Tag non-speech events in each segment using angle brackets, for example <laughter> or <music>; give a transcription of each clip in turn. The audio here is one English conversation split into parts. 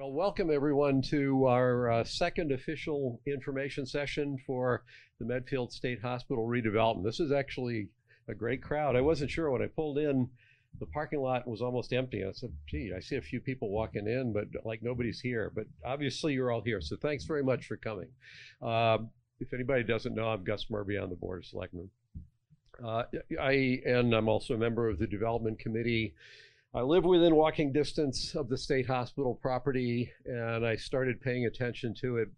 Well, welcome everyone to our uh, second official information session for the Medfield State Hospital redevelopment. This is actually a great crowd. I wasn't sure when I pulled in, the parking lot was almost empty. I said, gee, I see a few people walking in, but like nobody's here. But obviously you're all here, so thanks very much for coming. Uh, if anybody doesn't know, I'm Gus Murby on the Board of Selectmen. Uh, I and I'm also a member of the Development Committee I live within walking distance of the state hospital property, and I started paying attention to it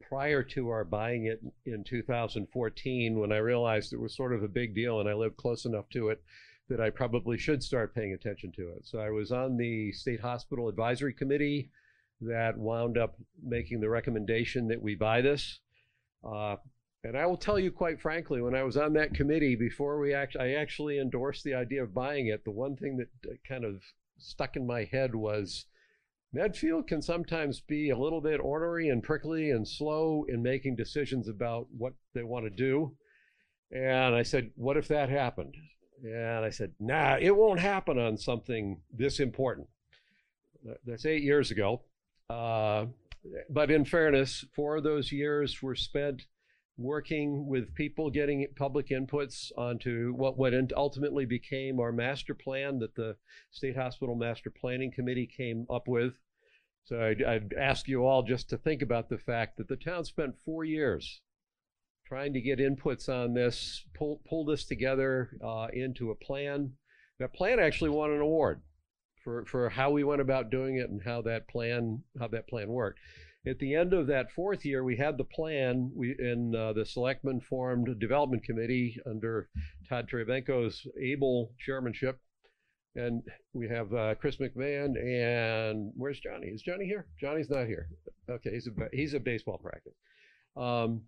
prior to our buying it in 2014 when I realized it was sort of a big deal and I lived close enough to it that I probably should start paying attention to it. So I was on the State Hospital Advisory Committee that wound up making the recommendation that we buy this. Uh, and I will tell you quite frankly, when I was on that committee before we act, I actually endorsed the idea of buying it. The one thing that uh, kind of stuck in my head was Medfield can sometimes be a little bit ornery and prickly and slow in making decisions about what they want to do. And I said, what if that happened? And I said, nah, it won't happen on something this important. That's eight years ago. Uh, but in fairness, four of those years were spent working with people, getting public inputs onto what what ultimately became our master plan that the State Hospital Master Planning Committee came up with. So I'd, I'd ask you all just to think about the fact that the town spent four years trying to get inputs on this, pull, pull this together uh, into a plan. That plan actually won an award for, for how we went about doing it and how that plan how that plan worked. At the end of that fourth year, we had the plan. We and uh, the selectmen formed a development committee under Todd Tarabenko's able chairmanship, and we have uh, Chris McMahon and where's Johnny? Is Johnny here? Johnny's not here. Okay, he's a he's a baseball practice. Um,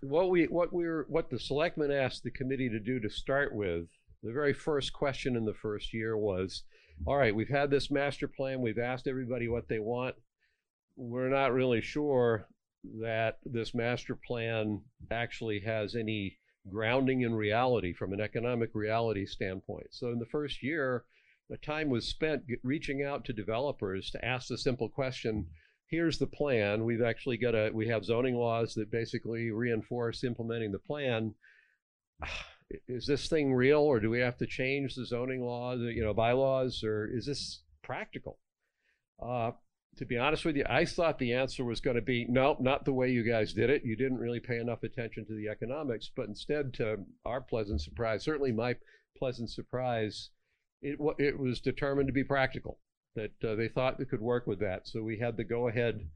what we what we were what the selectmen asked the committee to do to start with, the very first question in the first year was, all right, we've had this master plan. We've asked everybody what they want we're not really sure that this master plan actually has any grounding in reality from an economic reality standpoint. So in the first year, the time was spent reaching out to developers to ask the simple question, here's the plan. We've actually got a, we have zoning laws that basically reinforce implementing the plan. <sighs> Is this thing real or do we have to change the zoning laws, you know, bylaws, or is this practical? Uh, to be honest with you, I thought the answer was going to be no, not the way you guys did it. You didn't really pay enough attention to the economics, but instead, to our pleasant surprise, certainly my pleasant surprise, it it was determined to be practical. That uh, they thought it could work with that, so we had the go ahead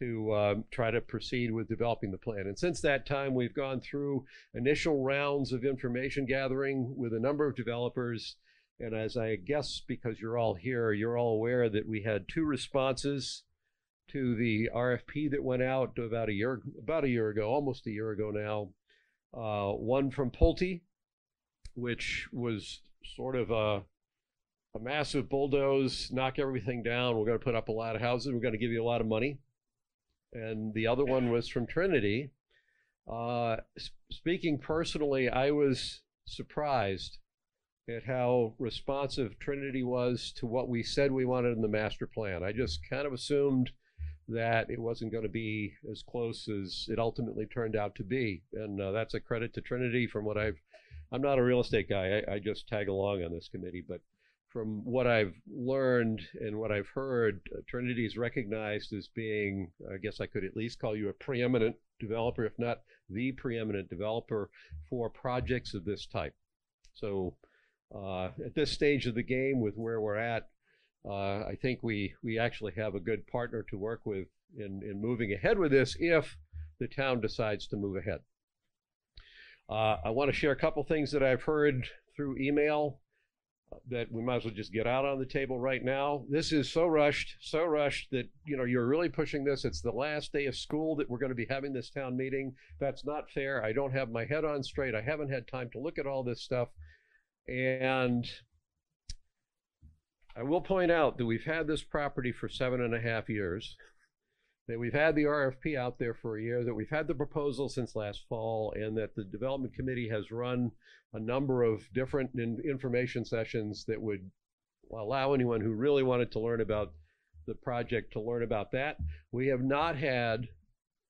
to um, try to proceed with developing the plan. And since that time, we've gone through initial rounds of information gathering with a number of developers and as I guess because you're all here, you're all aware that we had two responses to the RFP that went out about a year about a year ago, almost a year ago now. Uh, one from Pulte, which was sort of a a massive bulldoze, knock everything down. We're going to put up a lot of houses. We're going to give you a lot of money. And the other one was from Trinity. Uh, speaking personally, I was surprised at how responsive Trinity was to what we said we wanted in the master plan. I just kind of assumed that it wasn't going to be as close as it ultimately turned out to be. And uh, that's a credit to Trinity from what I've, I'm not a real estate guy. I, I just tag along on this committee, but from what I've learned and what I've heard, uh, Trinity is recognized as being, I guess I could at least call you a preeminent developer, if not the preeminent developer for projects of this type. So at this stage of the game with where we're at, uh, I think we, we actually have a good partner to work with in, in moving ahead with this if the town decides to move ahead. Uh, I want to share a couple things that I've heard through email that we might as well just get out on the table right now. This is so rushed, so rushed that you know you're really pushing this. It's the last day of school that we're going to be having this town meeting. That's not fair. I don't have my head on straight. I haven't had time to look at all this stuff. And I will point out that we've had this property for seven and a half years, that we've had the RFP out there for a year, that we've had the proposal since last fall, and that the development committee has run a number of different information sessions that would allow anyone who really wanted to learn about the project to learn about that. We have not had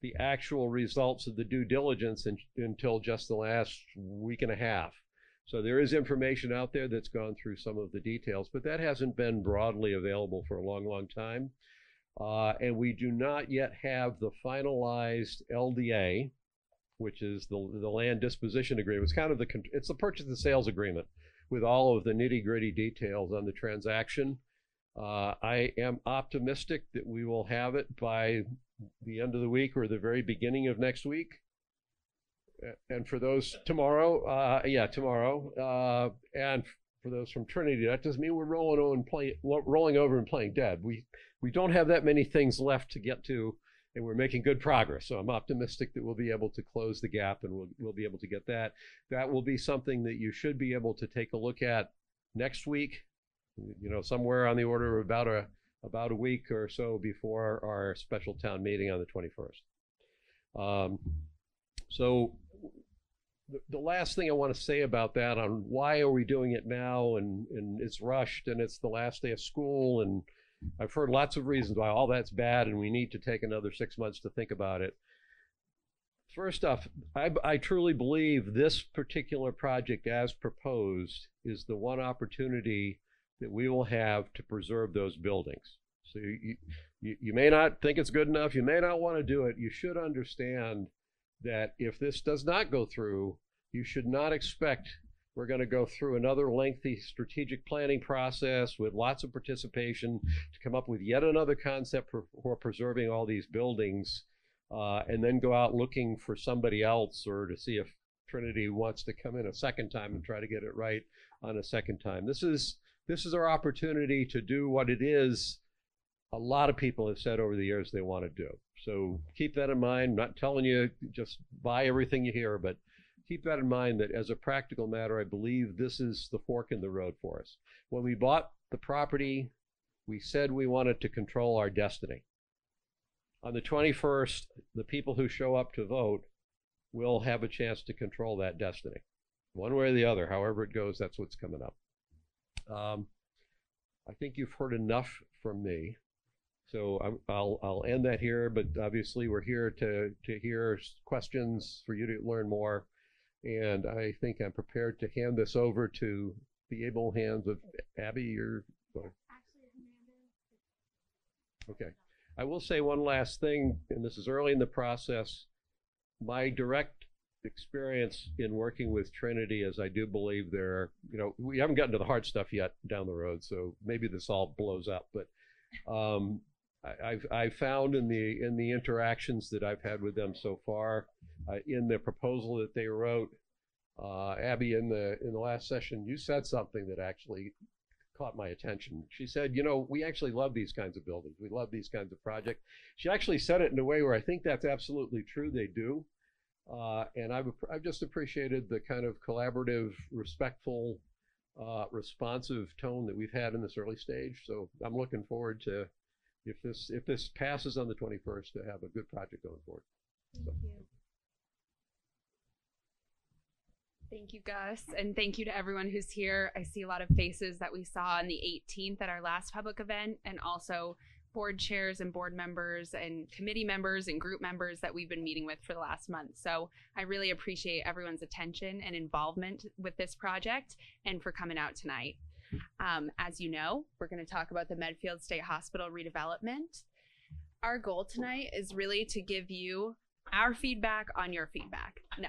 the actual results of the due diligence in, until just the last week and a half. So there is information out there that's gone through some of the details, but that hasn't been broadly available for a long, long time. Uh, and we do not yet have the finalized LDA, which is the, the land disposition agreement. It's kind of the, it's the purchase and sales agreement with all of the nitty gritty details on the transaction. Uh, I am optimistic that we will have it by the end of the week or the very beginning of next week. And for those tomorrow, uh, yeah, tomorrow, uh, and for those from Trinity, that doesn't mean we're rolling over and playing, rolling over and playing dead. We we don't have that many things left to get to, and we're making good progress. So I'm optimistic that we'll be able to close the gap and we'll, we'll be able to get that. That will be something that you should be able to take a look at next week, you know, somewhere on the order of about a, about a week or so before our special town meeting on the 21st. Um, so the, last thing I want to say about that on why are we doing it now and, and it's rushed and it's the last day of school and I've heard lots of reasons why all that's bad and we need to take another six months to think about it. First off, I, I truly believe this particular project as proposed is the one opportunity that we will have to preserve those buildings. So you, you, you may not think it's good enough, you may not want to do it. You should understand that if this does not go through, you should not expect we're going to go through another lengthy strategic planning process with lots of participation to come up with yet another concept for, for preserving all these buildings, uh, and then go out looking for somebody else or to see if Trinity wants to come in a second time and try to get it right on a second time. This is this is our opportunity to do what it is a lot of people have said over the years they want to do. So keep that in mind. I'm not telling you just buy everything you hear, but keep that in mind that as a practical matter, I believe this is the fork in the road for us. When we bought the property, we said we wanted to control our destiny. On the 21st, the people who show up to vote will have a chance to control that destiny. One way or the other, however it goes, that's what's coming up. Um, I think you've heard enough from me. So I'm, I'll, I'll end that here, but obviously we're here to, to hear questions for you to learn more. And I think I'm prepared to hand this over to the able hands of Abby or. Okay. I will say one last thing, and this is early in the process. My direct experience in working with Trinity is I do believe there, you know, we haven't gotten to the hard stuff yet down the road, so maybe this all blows up. But um, I, have I've found in the in the interactions that I've had with them so far, uh, in the proposal that they wrote, uh, Abby, in the in the last session, you said something that actually caught my attention. She said, "You know, we actually love these kinds of buildings. We love these kinds of projects." She actually said it in a way where I think that's absolutely true. They do, uh, and I've I've just appreciated the kind of collaborative, respectful, uh, responsive tone that we've had in this early stage. So I'm looking forward to if this if this passes on the 21st to have a good project going forward. Thank so. you. Thank you, Gus, and thank you to everyone who's here. I see a lot of faces that we saw on the 18th at our last public event, and also board chairs and board members and committee members and group members that we've been meeting with for the last month. So I really appreciate everyone's attention and involvement with this project and for coming out tonight. Um, as you know, we're going to talk about the Medfield State Hospital redevelopment. Our goal tonight is really to give you our feedback on your feedback. No,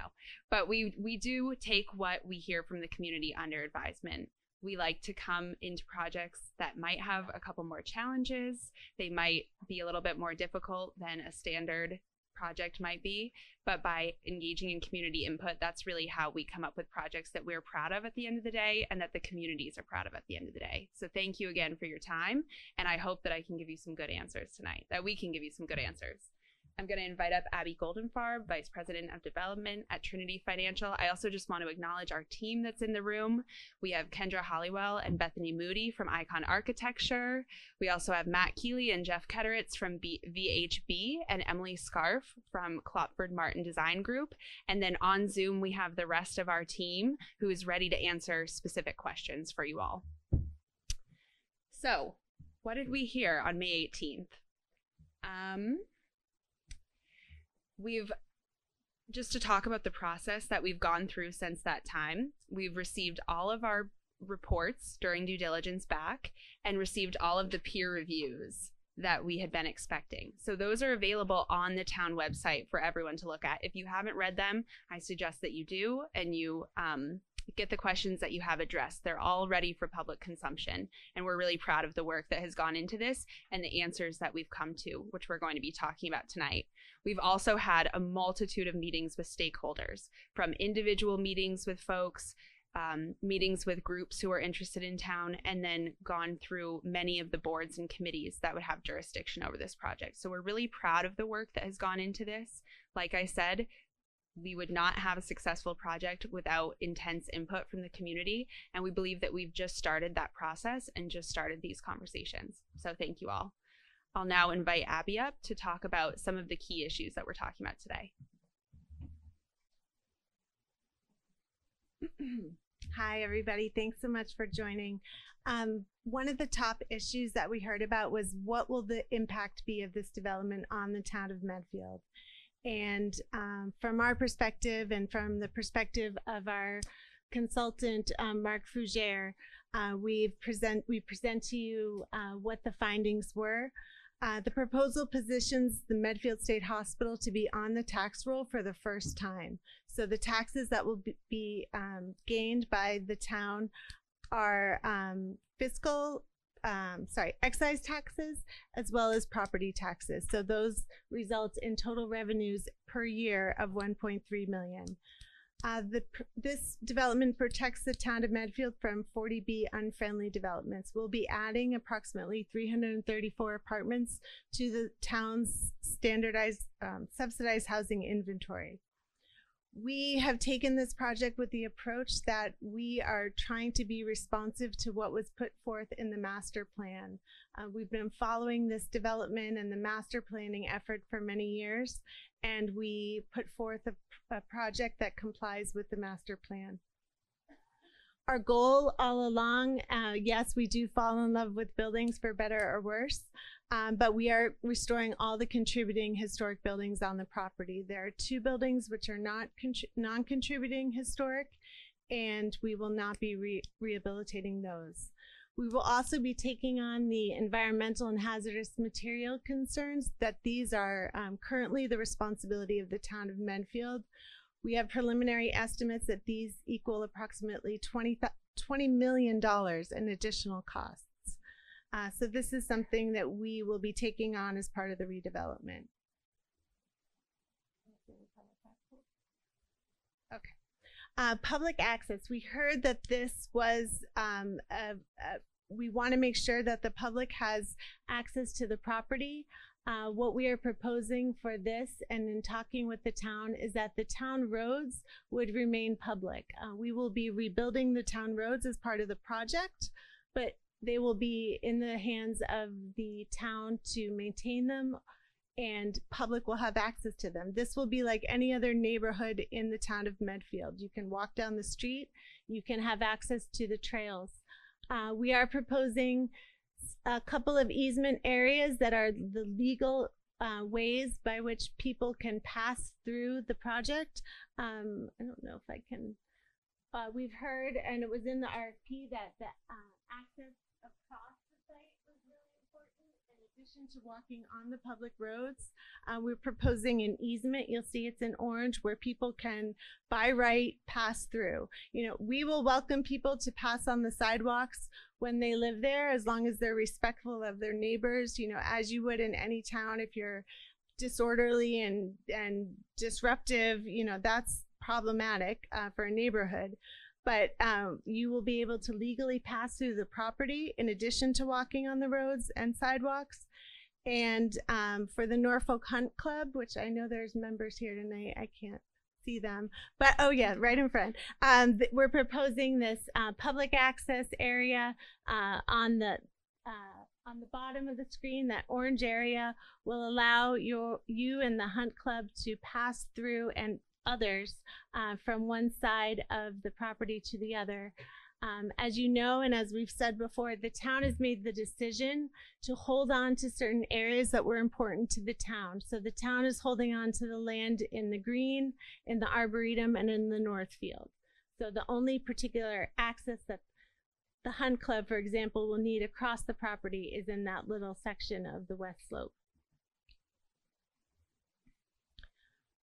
but we we do take what we hear from the community under advisement. We like to come into projects that might have a couple more challenges. They might be a little bit more difficult than a standard project might be. But by engaging in community input, that's really how we come up with projects that we're proud of at the end of the day and that the communities are proud of at the end of the day. So thank you again for your time. And I hope that I can give you some good answers tonight, that we can give you some good answers. I'm going to invite up Abby Goldenfarb, Vice President of Development at Trinity Financial. I also just want to acknowledge our team that's in the room. We have Kendra Hollywell and Bethany Moody from Icon Architecture. We also have Matt Keeley and Jeff Ketteritz from B- VHB and Emily Scarf from Klopfer Martin Design Group. And then on Zoom, we have the rest of our team who is ready to answer specific questions for you all. So, what did we hear on May 18th? Um, we've just to talk about the process that we've gone through since that time. We've received all of our reports during due diligence back and received all of the peer reviews that we had been expecting. So those are available on the town website for everyone to look at. If you haven't read them, I suggest that you do and you um, get the questions that you have addressed. They're all ready for public consumption. And we're really proud of the work that has gone into this and the answers that we've come to, which we're going to be talking about tonight. We've also had a multitude of meetings with stakeholders, from individual meetings with folks um, meetings with groups who are interested in town, and then gone through many of the boards and committees that would have jurisdiction over this project. So we're really proud of the work that has gone into this. Like I said, we would not have a successful project without intense input from the community. And we believe that we've just started that process and just started these conversations. So thank you all. I'll now invite Abby up to talk about some of the key issues that we're talking about today. <clears throat> Hi, everybody. Thanks so much for joining. Um, one of the top issues that we heard about was what will the impact be of this development on the town of Medfield? And um, from our perspective and from the perspective of our consultant, um, Mark Fougere, uh, we've present, we present to you uh, what the findings were. Uh, the proposal positions the Medfield State Hospital to be on the tax roll for the first time. So the taxes that will be, be um, gained by the town are um, fiscal, um, sorry, excise taxes as well as property taxes. So those result in total revenues per year of 1.3 million. Uh, the, this development protects the town of Medfield from 40B unfriendly developments. We'll be adding approximately 334 apartments to the town's standardized um, subsidized housing inventory. We have taken this project with the approach that we are trying to be responsive to what was put forth in the master plan. Uh, we've been following this development and the master planning effort for many years, and we put forth a, a project that complies with the master plan. Our goal all along, uh, yes, we do fall in love with buildings for better or worse, um, but we are restoring all the contributing historic buildings on the property. There are two buildings which are not non-contributing historic, and we will not be re rehabilitating those. We will also be taking on the environmental and hazardous material concerns that these are um, currently the responsibility of the town of Medfield. We have preliminary estimates that these equal approximately 20, $20 million in additional costs. Uh, so this is something that we will be taking on as part of the redevelopment. Okay. Uh, public access. We heard that this was um, a, a, we want to make sure that the public has access to the property. Uh, what we are proposing for this and in talking with the town is that the town roads would remain public. Uh, we will be rebuilding the town roads as part of the project, but they will be in the hands of the town to maintain them and public will have access to them. This will be like any other neighborhood in the town of Medfield. You can walk down the street, you can have access to the trails. Uh, we are proposing a couple of easement areas that are the legal uh, ways by which people can pass through the project. Um, I don't know if I can. Uh, we've heard, and it was in the RFP, that the uh, access across the site was really important. In addition to walking on the public roads, uh, we're proposing an easement. You'll see it's in orange where people can by right pass through. You know, we will welcome people to pass on the sidewalks when they live there as long as they're respectful of their neighbors, you know, as you would in any town if you're disorderly and and disruptive, you know, that's problematic uh, for a neighborhood but um, you will be able to legally pass through the property in addition to walking on the roads and sidewalks. And um, for the Norfolk Hunt Club, which I know there's members here tonight, I can't see them, but oh yeah, right in front. Um, we're proposing this uh, public access area uh, on the uh, on the bottom of the screen. That orange area will allow your you and the Hunt Club to pass through and others uh, from one side of the property to the other. Um, as you know, and as we've said before, the town has made the decision to hold on to certain areas that were important to the town. So the town is holding on to the land in the green, in the arboretum, and in the north field. So the only particular access that the Hunt Club, for example, will need across the property is in that little section of the west slope.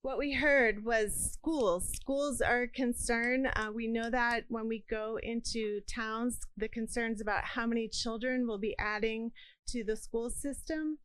What we heard was schools. Schools are a concern. Uh, we know that when we go into towns, the concerns about how many children will be adding to the school system.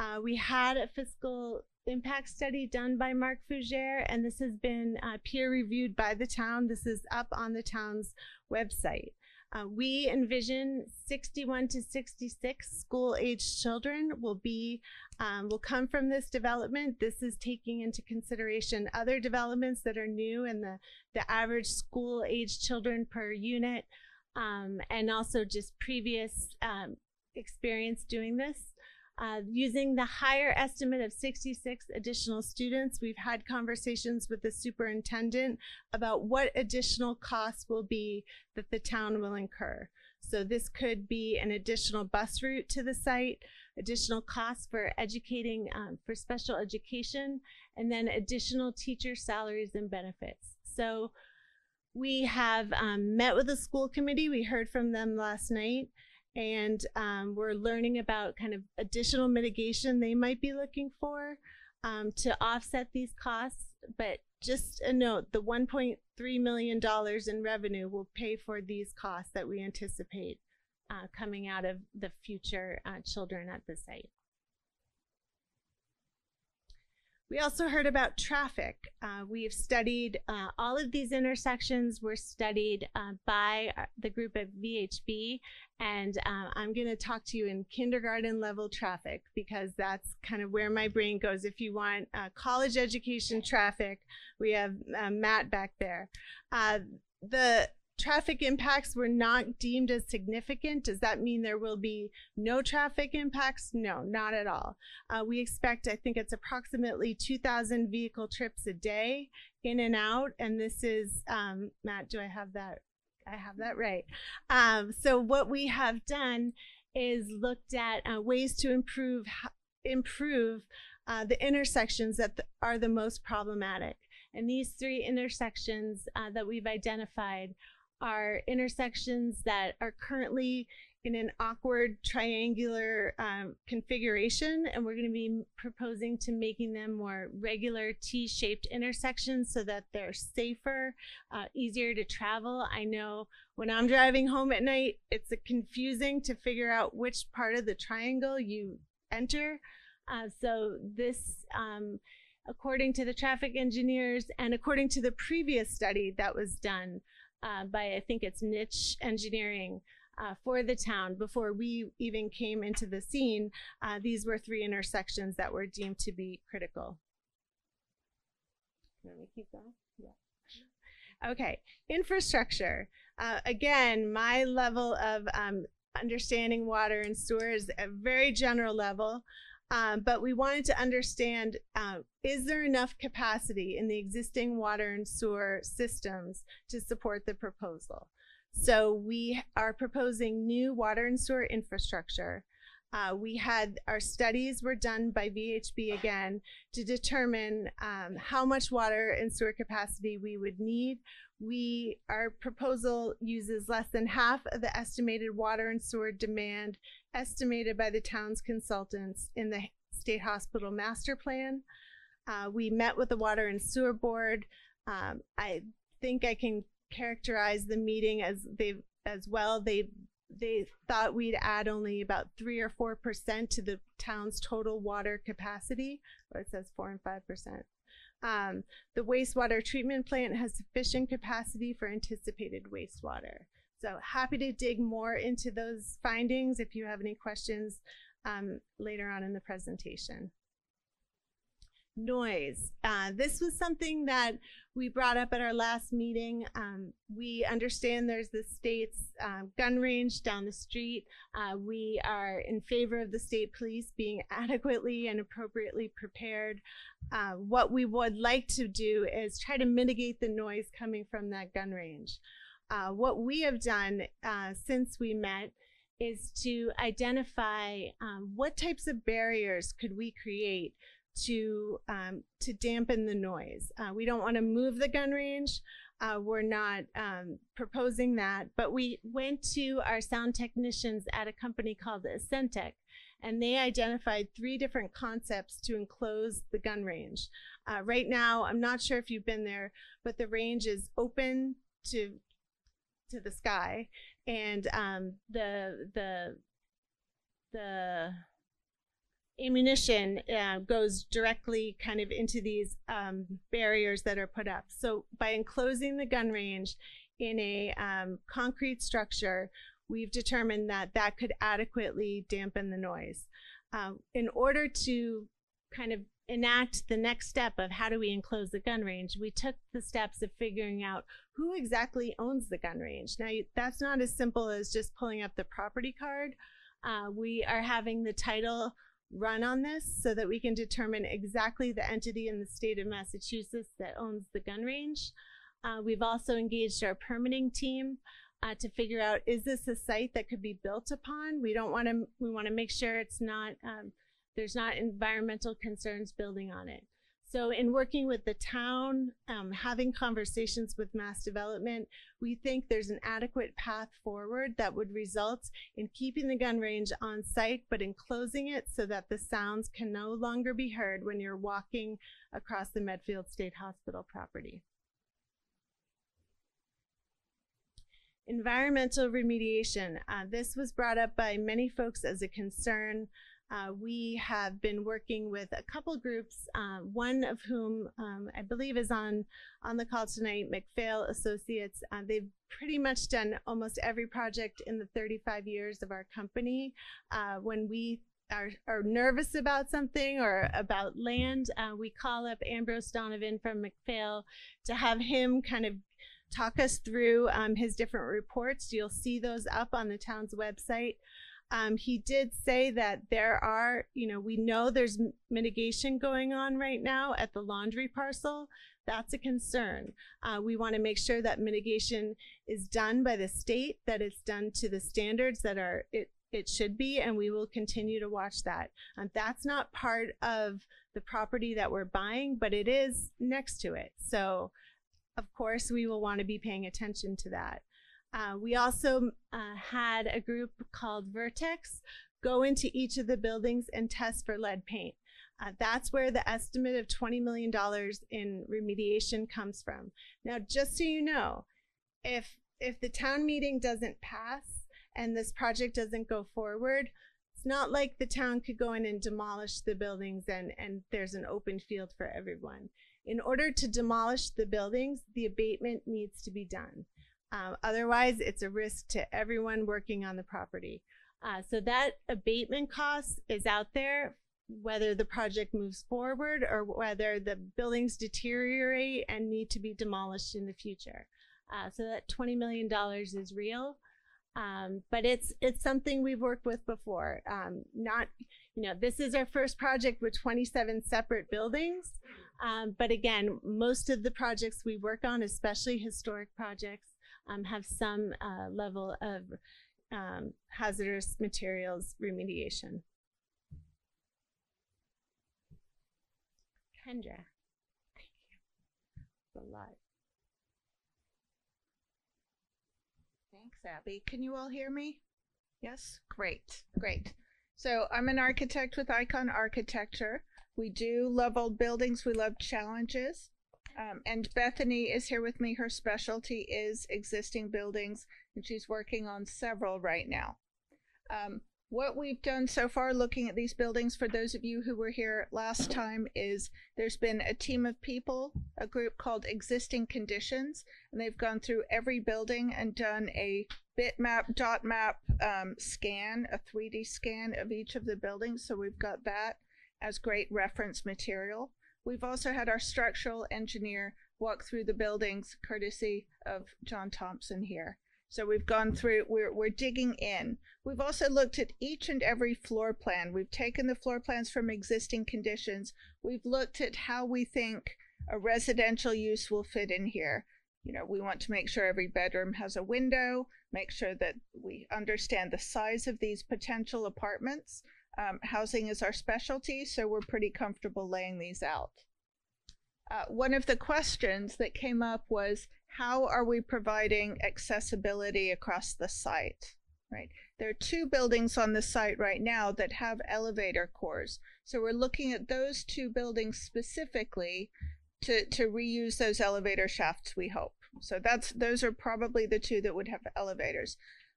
Uh, we had a fiscal impact study done by Mark Fougere, and this has been uh, peer reviewed by the town. This is up on the town's website. Uh, we envision 61 to 66 school age children will be um, will come from this development. This is taking into consideration other developments that are new and the the average school age children per unit, um, and also just previous um, experience doing this. Uh, using the higher estimate of 66 additional students, we've had conversations with the superintendent about what additional costs will be that the town will incur. So this could be an additional bus route to the site, additional costs for educating um, for special education, and then additional teacher salaries and benefits. So we have um, met with the school committee. We heard from them last night and um, we're learning about kind of additional mitigation they might be looking for um, to offset these costs. But just a note, the $1.3 million in revenue will pay for these costs that we anticipate uh, coming out of the future uh, children at the site. We also heard about traffic. Uh, we've studied uh, all of these intersections were studied uh, by uh, the group at VHB, and uh, I'm going to talk to you in kindergarten level traffic because that's kind of where my brain goes. If you want uh, college education traffic, we have Matt back there. the traffic impacts were not deemed as significant. Does that mean there will be no traffic impacts? No, not at all. Uh, we expect, I think it's approximately 2,000 vehicle trips a day in and out. And this is, um, Matt, do I have that? I have that right. Um, so what we have done is looked at uh, ways to improve improve uh, the intersections that are the most problematic. And these three intersections uh, that we've identified are intersections that are currently in an awkward triangular um, configuration and we're going to be proposing to making them more regular T-shaped intersections so that they're safer, uh, easier to travel. I know when I'm driving home at night, it's confusing to figure out which part of the triangle you enter. Uh, so this, um, according to the traffic engineers and according to the previous study that was done, uh, by I think it's Nitsch Engineering uh, for the town before we even came into the scene. Uh, these were three intersections that were deemed to be critical. Let me keep going. Yeah. Okay, infrastructure. Uh, again, my level of um, understanding water and sewer is a very general level. Um, but we wanted to understand, uh, is there enough capacity in the existing water and sewer systems to support the proposal? So we are proposing new water and sewer infrastructure. Uh, we had our studies were done by VHB again to determine um, how much water and sewer capacity we would need. We our proposal uses less than half of the estimated water and sewer demand estimated by the town's consultants in the state hospital master plan. Uh, we met with the water and sewer board. Um, I think I can characterize the meeting as they as well. They they thought we'd add only about three or four percent to the town's total water capacity, or it says four and five percent. Um, the wastewater treatment plant has sufficient capacity for anticipated wastewater. So happy to dig more into those findings if you have any questions um, later on in the presentation. Noise. Uh, this was something that we brought up at our last meeting. Um, we understand there's the state's uh, gun range down the street. Uh, we are in favor of the state police being <laughs> adequately and appropriately prepared. Uh, what we would like to do is try to mitigate the noise coming from that gun range. Uh, what we have done uh, since we met is to identify um, what types of barriers could we create to um, to dampen the noise. Uh, we don't want to move the gun range. Uh, we're not um, proposing that, but we went to our sound technicians at a company called Acentech, and they identified three different concepts to enclose the gun range. Uh, right now, I'm not sure if you've been there, but the range is open to to the sky, and um, the the the ammunition uh, goes directly kind of into these um, barriers that are put up. So by enclosing the gun range in a um, concrete structure, we've determined that that could adequately dampen the noise. Um, in order to kind of enact the next step of how do we enclose the gun range, we took the steps of figuring out who exactly owns the gun range. Now, that's not as simple as just pulling up the property card. Uh, we are having the title run on this so that we can determine exactly the entity in the state of Massachusetts that owns the gun range. Uh, we've also engaged our permitting team uh, to figure out is this a site that could be built upon? We don't want to. We want to make sure it's not. Um, there's not environmental concerns building on it. So, in working with the town, um, having conversations with MassDevelopment, we think there's an adequate path forward that would result in keeping the gun range on site, but enclosing it so that the sounds can no longer be heard when you're walking across the Medfield State Hospital property. Environmental remediation. Uh, this was brought up by many folks as a concern. Uh, we have been working with a couple groups, uh, one of whom um, I believe is on on the call tonight, McPhail Associates. Uh, they've pretty much done almost every project in the 35 years of our company. Uh, when we are, are, nervous about something or about land, uh, we call up Ambrose Donovan from McPhail to have him kind of talk us through um, his different reports. You'll see those up on the town's website. Um, he did say that there are, you know, we know there's mitigation going on right now at the laundry parcel. That's a concern. Uh, we want to make sure that mitigation is done by the state, that it's done to the standards that are it it should be, and we will continue to watch that. Um, that's not part of the property that we're buying, but it is next to it. So, of course, we will want to be paying attention to that. Uh, we also uh, had a group called Vertex go into each of the buildings and test for lead paint. Uh, that's where the estimate of $20 million in remediation comes from. Now, just so you know, if if the town meeting doesn't pass and this project doesn't go forward, it's not like the town could go in and demolish the buildings and, and there's an open field for everyone. In order to demolish the buildings, the abatement needs to be done. Um, otherwise, it's a risk to everyone working on the property. Uh, so that abatement cost is out there, whether the project moves forward or whether the buildings deteriorate and need to be demolished in the future. Uh, so that $20 million is real. Um, but it's it's something we've worked with before. Um, not, you know, this is our first project with 27 separate buildings. Um, but again, most of the projects we work on, especially historic projects, um, have some uh, level of um, hazardous materials remediation. Kendra. Thank you. a lot. Thanks, Abby. Can you all hear me? Yes? Great, great. So I'm an architect with Icon Architecture. We do love old buildings. We love challenges. Um, and Bethany is here with me. Her specialty is existing buildings, and she's working on several right now. Um, what we've done so far looking at these buildings, for those of you who were here last time, is there's been a team of people, a group called Existing Conditions, and they've gone through every building and done a bitmap, dot map um, scan, a 3D scan of each of the buildings. So we've got that as great reference material. We've also had our structural engineer walk through the buildings courtesy of John Thompson here. So we've gone through, we're, we're digging in. We've also looked at each and every floor plan. We've taken the floor plans from existing conditions. We've looked at how we think a residential use will fit in here. you know, we want to make sure every bedroom has a window, make sure that we understand the size of these potential apartments. Um, housing is our specialty, so we're pretty comfortable laying these out. Uh, one of the questions that came up was how are we providing accessibility across the site? Right. There are two buildings on the site right now that have elevator cores. So we're looking at those two buildings specifically to, to reuse those elevator shafts, we hope. So that's those are probably the two that would have elevators.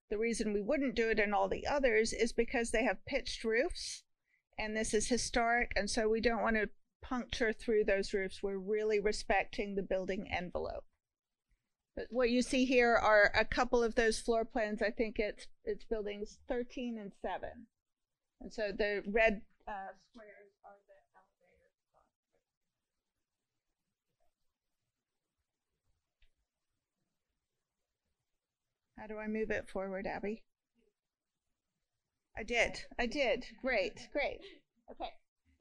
The reason we wouldn't do it in all the others is because they have pitched roofs and this is historic and so we don't want to puncture through those roofs. We're really respecting the building envelope. But what you see here are a couple of those floor plans. I think it's it's buildings 13 and 7. And so the red uh, squares are the elevators. How do I move it forward, Abby? I did. I did. Great. Great. Okay.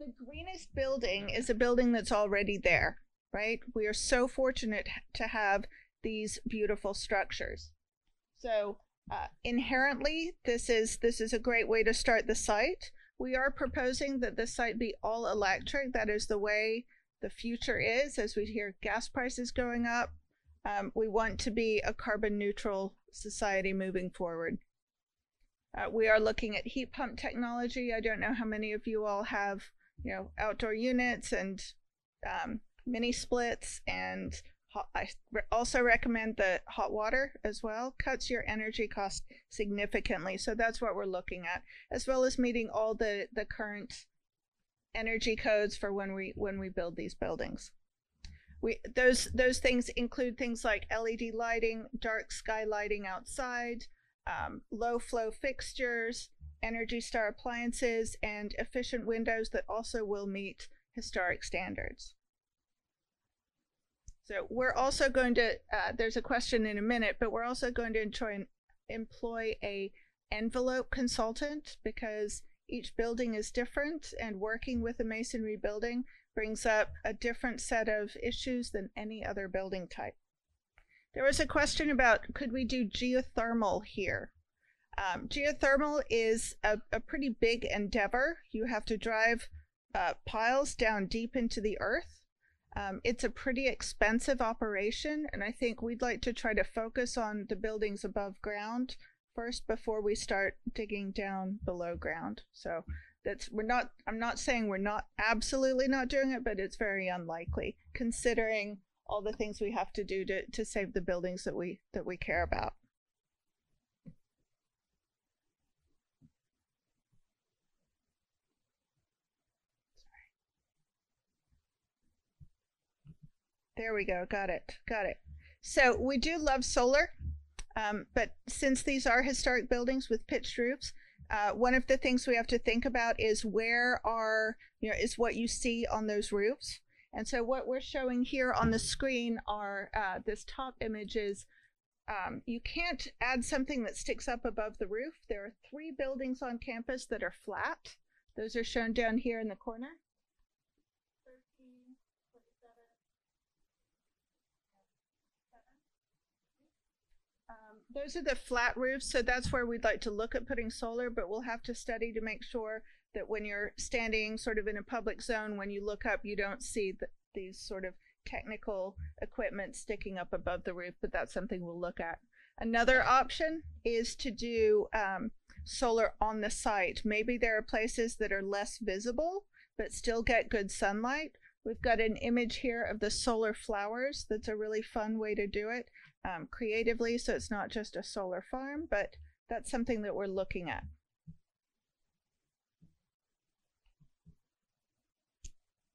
The greenest building is a building that's already there, right? We are so fortunate to have these beautiful structures. So uh, inherently, this is this is a great way to start the site. We are proposing that the site be all electric. That is the way the future is as we hear gas prices going up. Um, we want to be a carbon neutral society moving forward. Uh, we are looking at heat pump technology. I don't know how many of you all have, you know, outdoor units and um, mini splits and hot, I re- also recommend the hot water as well. Cuts your energy cost significantly. So that's what we're looking at, as well as meeting all the, the current energy codes for when we when we build these buildings. We those those things include things like LED lighting, dark sky lighting outside, um, low flow fixtures, Energy Star appliances, and efficient windows that also will meet historic standards. So we're also going to, uh, there's a question in a minute, but we're also going to enjoy, employ a envelope consultant because each building is different and working with a masonry building brings up a different set of issues than any other building type. There was a question about could we do geothermal here? Um, geothermal is a, a, pretty big endeavor. You have to drive uh, piles down deep into the earth. Um, it's a pretty expensive operation, and I think we'd like to try to focus on the buildings above ground first before we start digging down below ground. So that's we're not. I'm not saying we're not absolutely not doing it, but it's very unlikely considering all the things we have to do to to save the buildings that we that we care about. There we go. Got it. Got it. So we do love solar, um, but since these are historic buildings with pitched roofs, uh, one of the things we have to think about is where are, you know, is what you see on those roofs. And so what we're showing here on the screen are uh, this top image is um, you can't add something that sticks up above the roof. There are three buildings on campus that are flat. Those are shown down here in the corner. Um, those are the flat roofs, so that's where we'd like to look at putting solar, but we'll have to study to make sure that when you're standing sort of in a public zone, when you look up, you don't see the, these sort of technical equipment sticking up above the roof, but that's something we'll look at. Another option is to do um, solar on the site. Maybe there are places that are less visible, but still get good sunlight. We've got an image here of the solar flowers. That's a really fun way to do it um, creatively. So it's not just a solar farm, but that's something that we're looking at.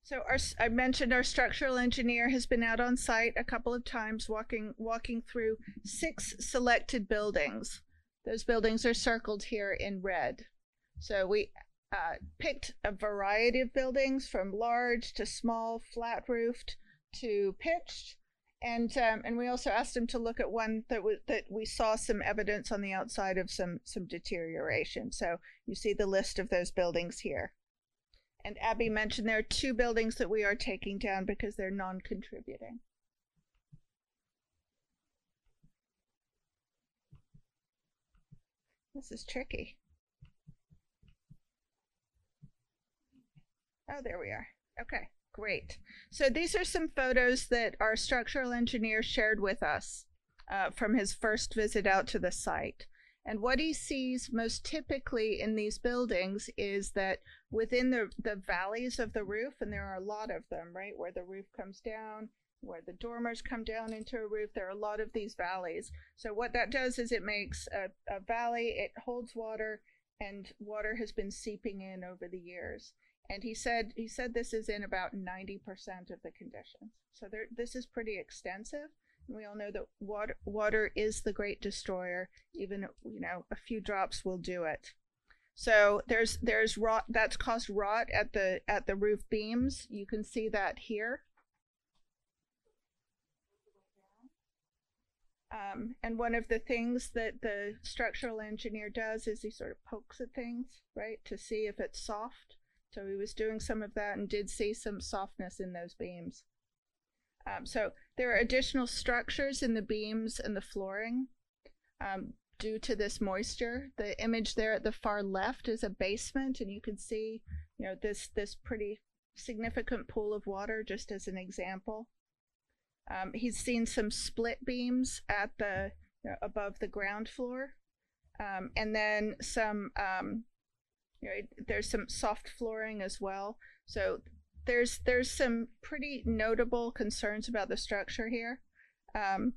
So our, I mentioned our structural engineer has been out on site a couple of times walking walking through six selected buildings. Those buildings are circled here in red. So we uh, picked a variety of buildings from large to small, flat roofed to pitched and um, and we also asked him to look at one that was that we saw some evidence on the outside of some some deterioration. So you see the list of those buildings here. And Abby mentioned there are two buildings that we are taking down because they're non-contributing. This is tricky. Oh, there we are. Okay great. So these are some photos that our structural engineer shared with us uh, from his first visit out to the site. And what he sees most typically in these buildings is that within the, the valleys of the roof, and there are a lot of them, right, where the roof comes down, where the dormers come down into a roof, there are a lot of these valleys. So what that does is it makes a, a valley, it holds water, and water has been seeping in over the years. And he said he said this is in about 90% of the conditions. So there, this is pretty extensive. We all know that water water is the great destroyer. Even you know a few drops will do it. So there's there's rot that's caused rot at the at the roof beams. You can see that here. Um, and one of the things that the structural engineer does is he sort of pokes at things, right, to see if it's soft. So he was doing some of that and did see some softness in those beams. Um, so there are additional structures in the beams and the flooring um, due to this moisture. The image there at the far left is a basement, and you can see, you know, this this pretty significant pool of water, just as an example. Um, he's seen some split beams at the you know, above the ground floor, um, and then some. You know, there's some soft flooring as well. So there's there's some pretty notable concerns about the structure here, um,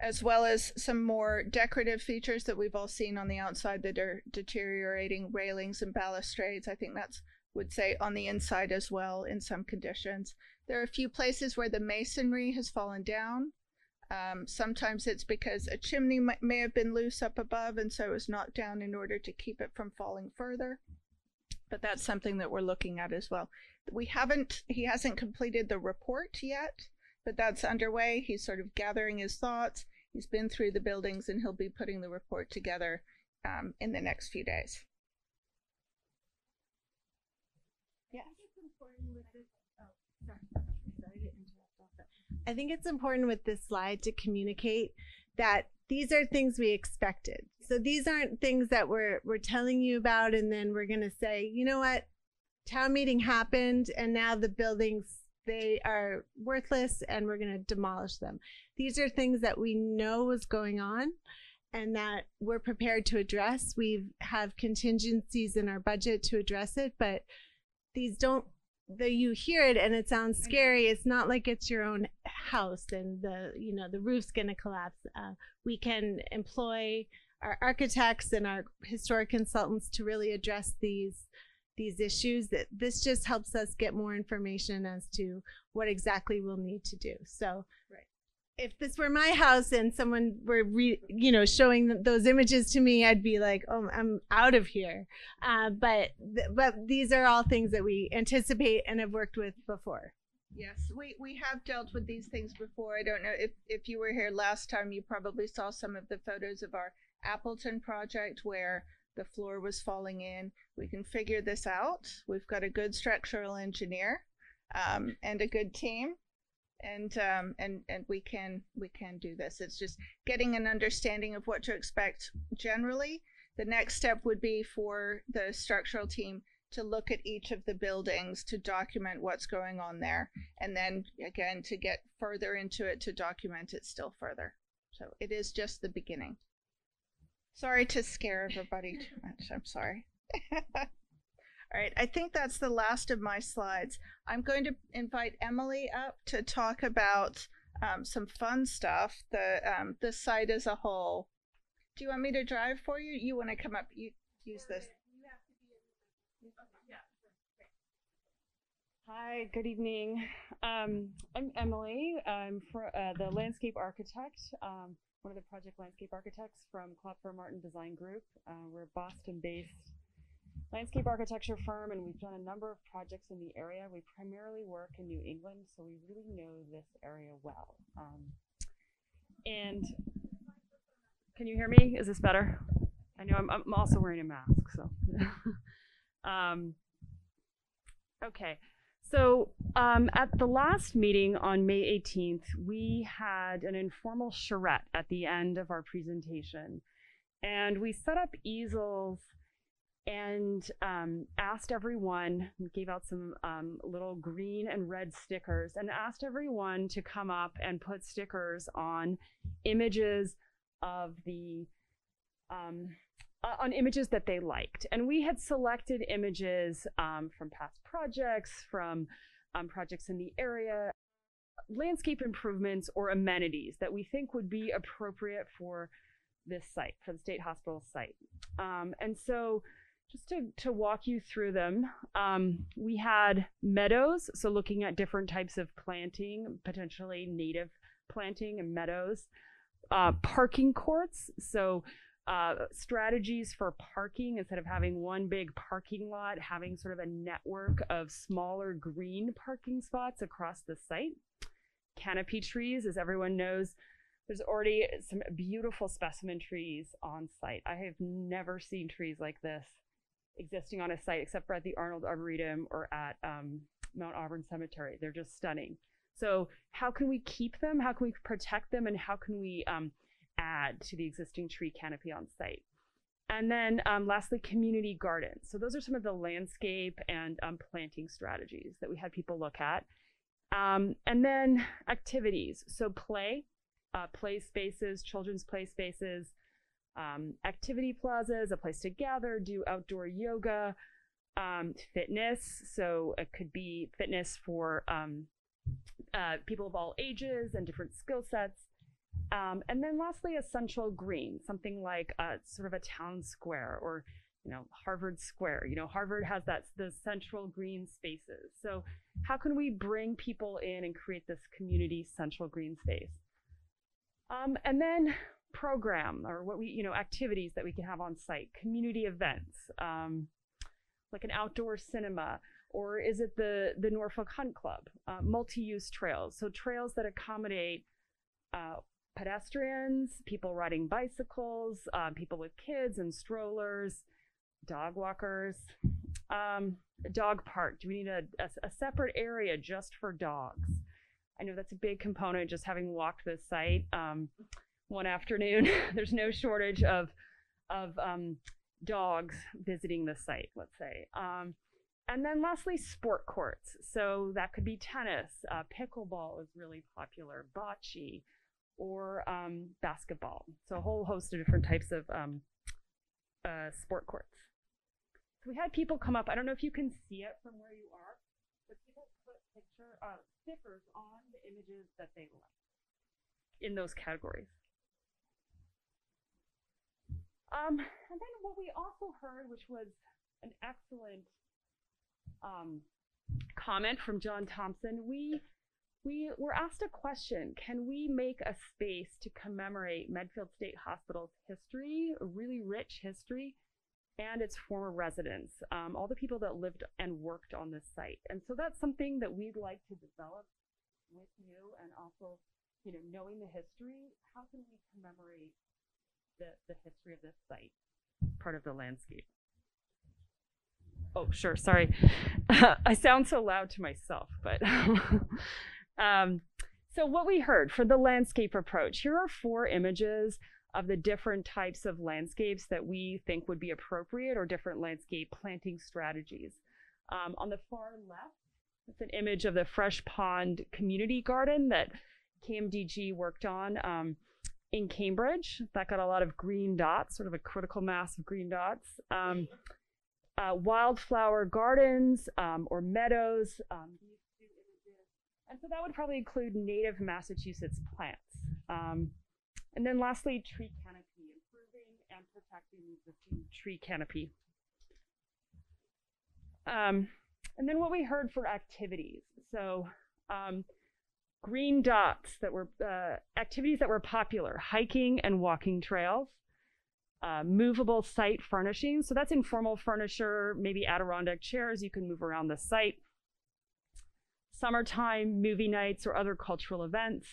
as well as some more decorative features that we've all seen on the outside that are deteriorating railings and balustrades. I think that's would say on the inside as well in some conditions. There are a few places where the masonry has fallen down. Um, sometimes it's because a chimney may have been loose up above and so it was knocked down in order to keep it from falling further. But that's something that we're looking at as well. We haven't, he hasn't completed the report yet, but that's underway. He's sort of gathering his thoughts. He's been through the buildings and he'll be putting the report together um, in the next few days. I think it's important with this slide to communicate that these are things we expected. So these aren't things that we're we're telling you about and then we're going to say, you know what? Town meeting happened and now the buildings they are worthless and we're going to demolish them. These are things that we know was going on and that we're prepared to address. We have contingencies in our budget to address it, but these don't though you hear it and it sounds scary it's not like it's your own house and the you know the roof's going to collapse. Uh, we can employ our architects and our historic consultants to really address these these issues that this just helps us get more information as to what exactly we'll need to do. So Right. If this were my house and someone were re, you know showing those images to me i'd be like oh i'm out of here uh, but th- but these are all things that we anticipate and have worked with before Yes, we, we have dealt with these things before. I don't know if, if you were here last time, you probably saw some of the photos of our Appleton project where the floor was falling in. We can figure this out. We've got a good structural engineer um, and a good team. And um, and and we can we can do this. It's just getting an understanding of what to expect generally. The next step would be for the structural team to look at each of the buildings to document what's going on there and then again to get further into it to document it still further so it is just the beginning sorry to scare everybody too much i'm sorry <laughs> all right i think that's the last of my slides i'm going to invite emily up to talk about um, some fun stuff the um, the site as a whole do you want me to drive for you you want to come up you use this Hi, good evening. Um, I'm Emily. I'm for, uh, the landscape architect, um, one of the project landscape architects from Klopfer Martin Design Group. Uh, we're a Boston-based landscape architecture firm, and we've done a number of projects in the area. We primarily work in New England, so we really know this area well. Um, and can you hear me? Is this better? I know I'm, I'm also wearing a mask, so. <laughs> um, okay. So um, at the last meeting on May 18th, we had an informal charrette at the end of our presentation. And we set up easels and um, asked everyone, gave out some um, little green and red stickers, and asked everyone to come up and put stickers on images of the um, uh, on images that they liked. And we had selected images um, from past projects, from um, projects in the area, landscape improvements or amenities that we think would be appropriate for this site, for the state hospital site. Um, and so just to, to walk you through them, um, we had meadows, so looking at different types of planting, potentially native planting and meadows, uh, parking courts, so uh, strategies for parking instead of having one big parking lot, having sort of a network of smaller green parking spots across the site. Canopy trees, as everyone knows, there's already some beautiful specimen trees on site. I have never seen trees like this existing on a site except for at the Arnold Arboretum or at um, Mount Auburn Cemetery. They're just stunning. So how can we keep them? How can we protect them? And how can we um, add to the existing tree canopy on site? And then um, lastly, community gardens. So those are some of the landscape and um, planting strategies that we had people look at. Um, and then activities. So play, uh, play spaces, children's play spaces, um, activity plazas, a place to gather, do outdoor yoga, um, fitness. So it could be fitness for um, uh, people of all ages and different skill sets. Um, and then lastly, a central green, something like a, sort of a town square or you know Harvard Square. You know Harvard has that the central green spaces. So how can we bring people in and create this community central green space? Um, and then program or what we you know activities that we can have on site, community events, um, like an outdoor cinema. Or is it the, the Norfolk Hunt Club? Uh, multi-use trails, so trails that accommodate uh, pedestrians, people riding bicycles, um, people with kids and strollers, dog walkers. Um, dog park. Do we need a, a, a, separate area just for dogs? I know that's a big component. Just having walked this site um, one afternoon, <laughs> there's no shortage of of um, dogs visiting the site. Let's say. Um, and then lastly, sport courts. So that could be tennis. Uh, pickleball is really popular. Bocce or um, basketball. So a whole host of different types of um, uh, sport courts. So we had people come up. I don't know if you can see it from where you are, but people put picture uh, stickers on the images that they like in those categories. Um, and then what we also heard, which was an excellent um, comment from John Thompson, we we were asked a question can we make a space to commemorate medfield state hospital's history a really rich history and its former residents um, all the people that lived and worked on this site? And so that's something that we'd like to develop with you and also you know knowing the history how can we commemorate the, the history of this site part of the landscape. Oh sure sorry. <laughs> I sound so loud to myself but <laughs> Um, so what we heard for the landscape approach, here are four images of the different types of landscapes that we think would be appropriate or different landscape planting strategies. Um, on the far left, it's an image of the Fresh Pond Community Garden that KMDG worked on. Um, in Cambridge. That got a lot of green dots, sort of a critical mass of green dots. Um, uh, wildflower gardens um, or meadows. Um, and so that would probably include native Massachusetts plants. Um, and then lastly, tree canopy, improving and protecting the tree canopy. Um, and then what we heard for activities. So um, green dots that were uh, activities that were popular, hiking and walking trails, uh, movable site furnishings. So that's informal furniture, maybe Adirondack chairs you can move around the site summertime movie nights or other cultural events,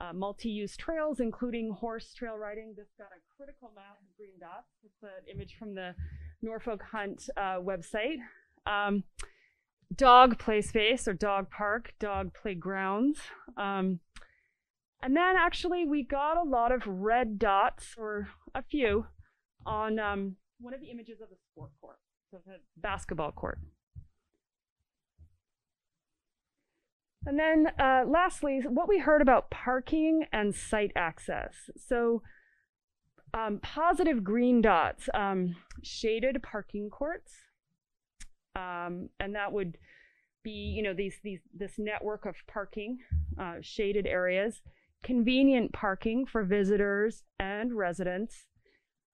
uh, multi-use trails, including horse trail riding. This got a critical mass of green dots. It's an image from the Norfolk Hunt uh, website. Um, dog play space or dog park, dog playgrounds. Um, and then actually we got a lot of red dots, or a few, on um, one of the images of the sport court, so the basketball court. And then uh, lastly, what we heard about parking and site access. So um, positive green dots, um, shaded parking courts, um, and that would be, you know, these these this network of parking, uh, shaded areas, convenient parking for visitors and residents,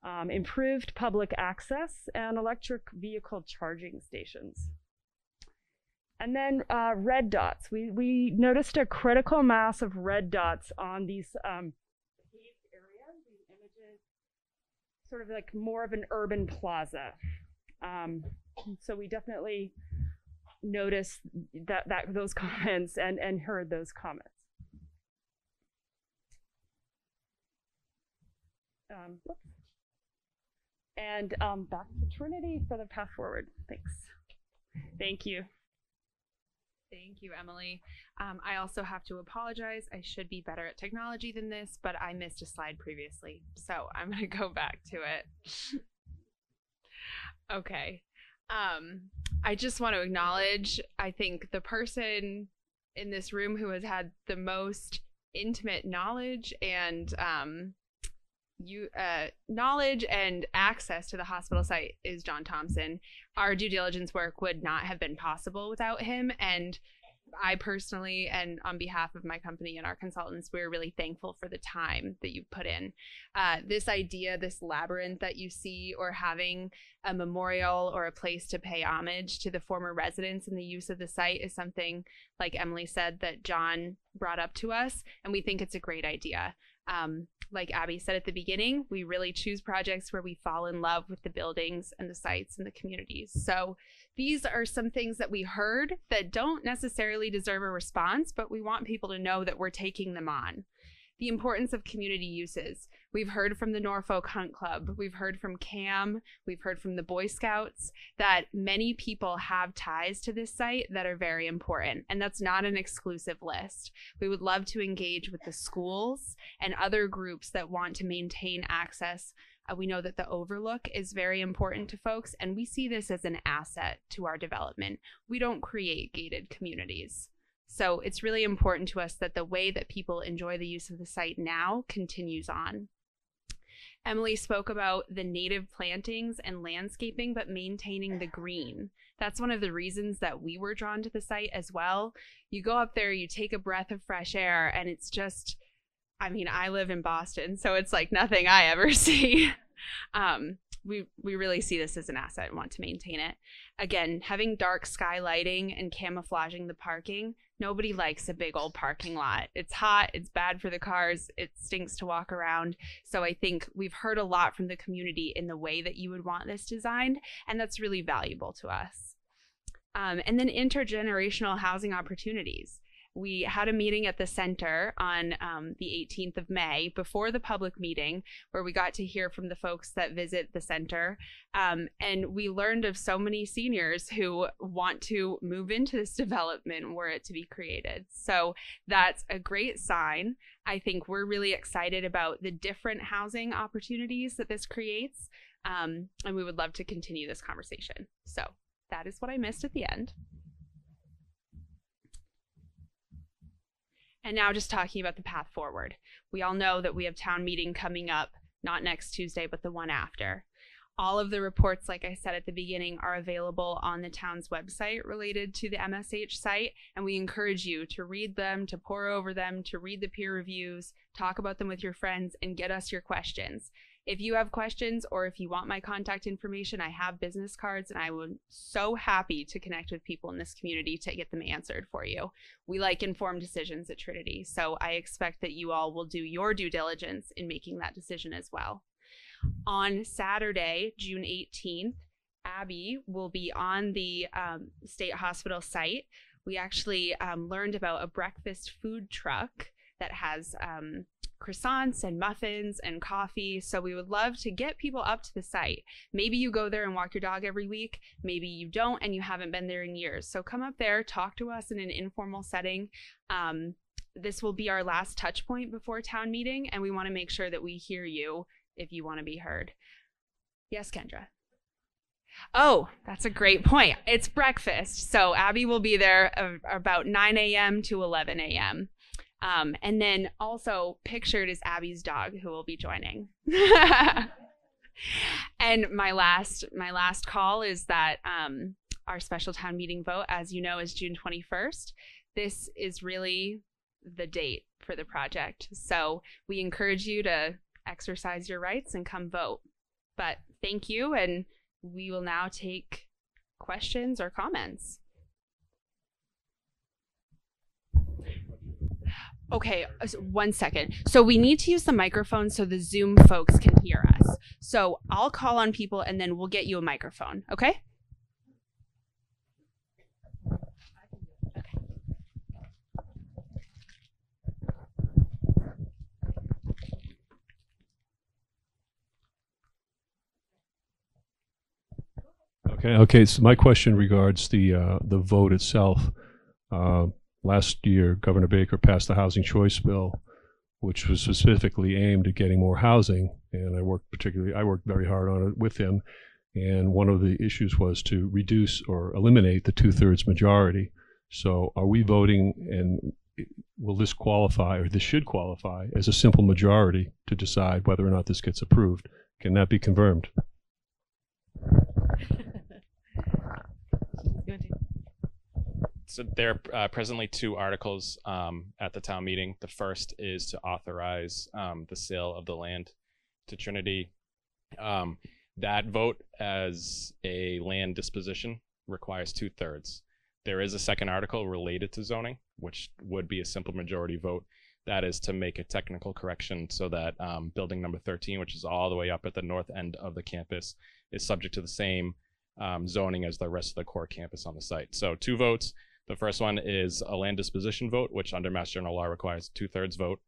um, improved public access, and electric vehicle charging stations. And then uh, red dots. We, we noticed a critical mass of red dots on these um, areas, sort of like more of an urban plaza. Um, so we definitely noticed that, that those <laughs> comments and, and heard those comments. Um, and um, back to Trinity for the path forward. Thanks. Thank you. Thank you, Emily. Um, I also have to apologize. I should be better at technology than this, but I missed a slide previously. So I'm going to go back to it. <laughs> okay. Um, I just want to acknowledge, I think, the person in this room who has had the most intimate knowledge and um, you uh, knowledge and access to the hospital site is John Thompson. Our due diligence work would not have been possible without him, and I personally, and on behalf of my company and our consultants, we're really thankful for the time that you put in. Uh, this idea, this labyrinth that you see, or having a memorial or a place to pay homage to the former residents and the use of the site is something, like Emily said, that John brought up to us, and we think it's a great idea. Um, like Abby said at the beginning, we really choose projects where we fall in love with the buildings and the sites and the communities. So these are some things that we heard that don't necessarily deserve a response, but we want people to know that we're taking them on. The importance of community uses. We've heard from the Norfolk Hunt Club, we've heard from CAM, we've heard from the Boy Scouts that many people have ties to this site that are very important. And that's not an exclusive list. We would love to engage with the schools and other groups that want to maintain access uh, we know that the overlook is very important to folks, and we see this as an asset to our development. We don't create gated communities. So it's really important to us that the way that people enjoy the use of the site now continues on. Emily spoke about the native plantings and landscaping, but maintaining the green. That's one of the reasons that we were drawn to the site as well. You go up there, you take a breath of fresh air, and it's just, I mean, I live in Boston, so it's like nothing I ever <laughs> see. um, we we really see this as an asset and want to maintain it. Again, having dark sky lighting and camouflaging the parking. Nobody likes a big old parking lot. It's hot, it's bad for the cars, it stinks to walk around. So I think we've heard a lot from the community in the way that you would want this designed, and that's really valuable to us. Um, and then intergenerational housing opportunities we had a meeting at the center on um, the 18th of May before the public meeting, where we got to hear from the folks that visit the center. Um, and we learned of so many seniors who want to move into this <laughs> development were it to be created. So that's a great sign. I think we're really excited about the different housing opportunities that this creates. Um, and we would love to continue this conversation. So that is what I missed at the end. And now just talking about the path forward. We all know that we have town meeting coming up, not next Tuesday, but the one after. All of the reports, like I said at the beginning, are available on the town's website related to the MSH site, and we encourage you to read them, to pour over them, to read the peer reviews, talk about them with your friends, and get us your questions. If you have questions or if you want my contact information, I have business cards and I would so happy to connect with people in this community to get them answered for you. We like informed decisions at Trinity, so I expect that you all will do your due diligence in making that decision as well. On Saturday, June 18th, Abby will be on the um, state hospital site. We actually um, learned about a breakfast food truck that has um, croissants and muffins and coffee. So we would love to get people up to the site. Maybe you go there and walk your dog every week. Maybe you don't and you haven't been there in years. So come up there, talk to us in an informal setting. Um, this will be our last touch point before town meeting, and we want to make sure that we hear you if you want to be heard. Yes, Kendra. Oh, that's a great point. It's breakfast. So Abby will be there about 9 a.m. to 11 a.m. Um, and then also pictured is Abby's dog who will be joining. <laughs> and my last my last call is that um, our special town meeting vote, as you know, is June 21st. This is really the date for the project. So we encourage you to exercise your rights and come vote. But thank you, and we will now take questions or comments. Okay, uh, one second. So we need to use the microphone so the Zoom folks can hear us. So I'll call on people and then we'll get you a microphone, okay? Okay, okay. So my question regards the uh, the vote itself. Uh, last year, Governor Baker passed the housing choice bill, which was specifically aimed at getting more housing. And I worked particularly, I worked very hard on it with him. And one of the issues was to reduce or eliminate the two thirds majority. So, are we voting, and will this qualify, or this should qualify, as a simple majority to decide whether or not this gets approved? Can that be confirmed? So there are uh, presently two articles um, at the town meeting. The first is to authorize um, the sale of the land to Trinity. Um, that vote as a land disposition requires two thirds. There is a second article related to zoning, which would be a simple majority vote. That is to make a technical correction so that um, building number 13, which is all the way up at the north end of the campus, is subject to the same um, zoning as the rest of the core campus on the site. So two votes. The first one is a land disposition vote, which under Mass General Law requires two thirds vote.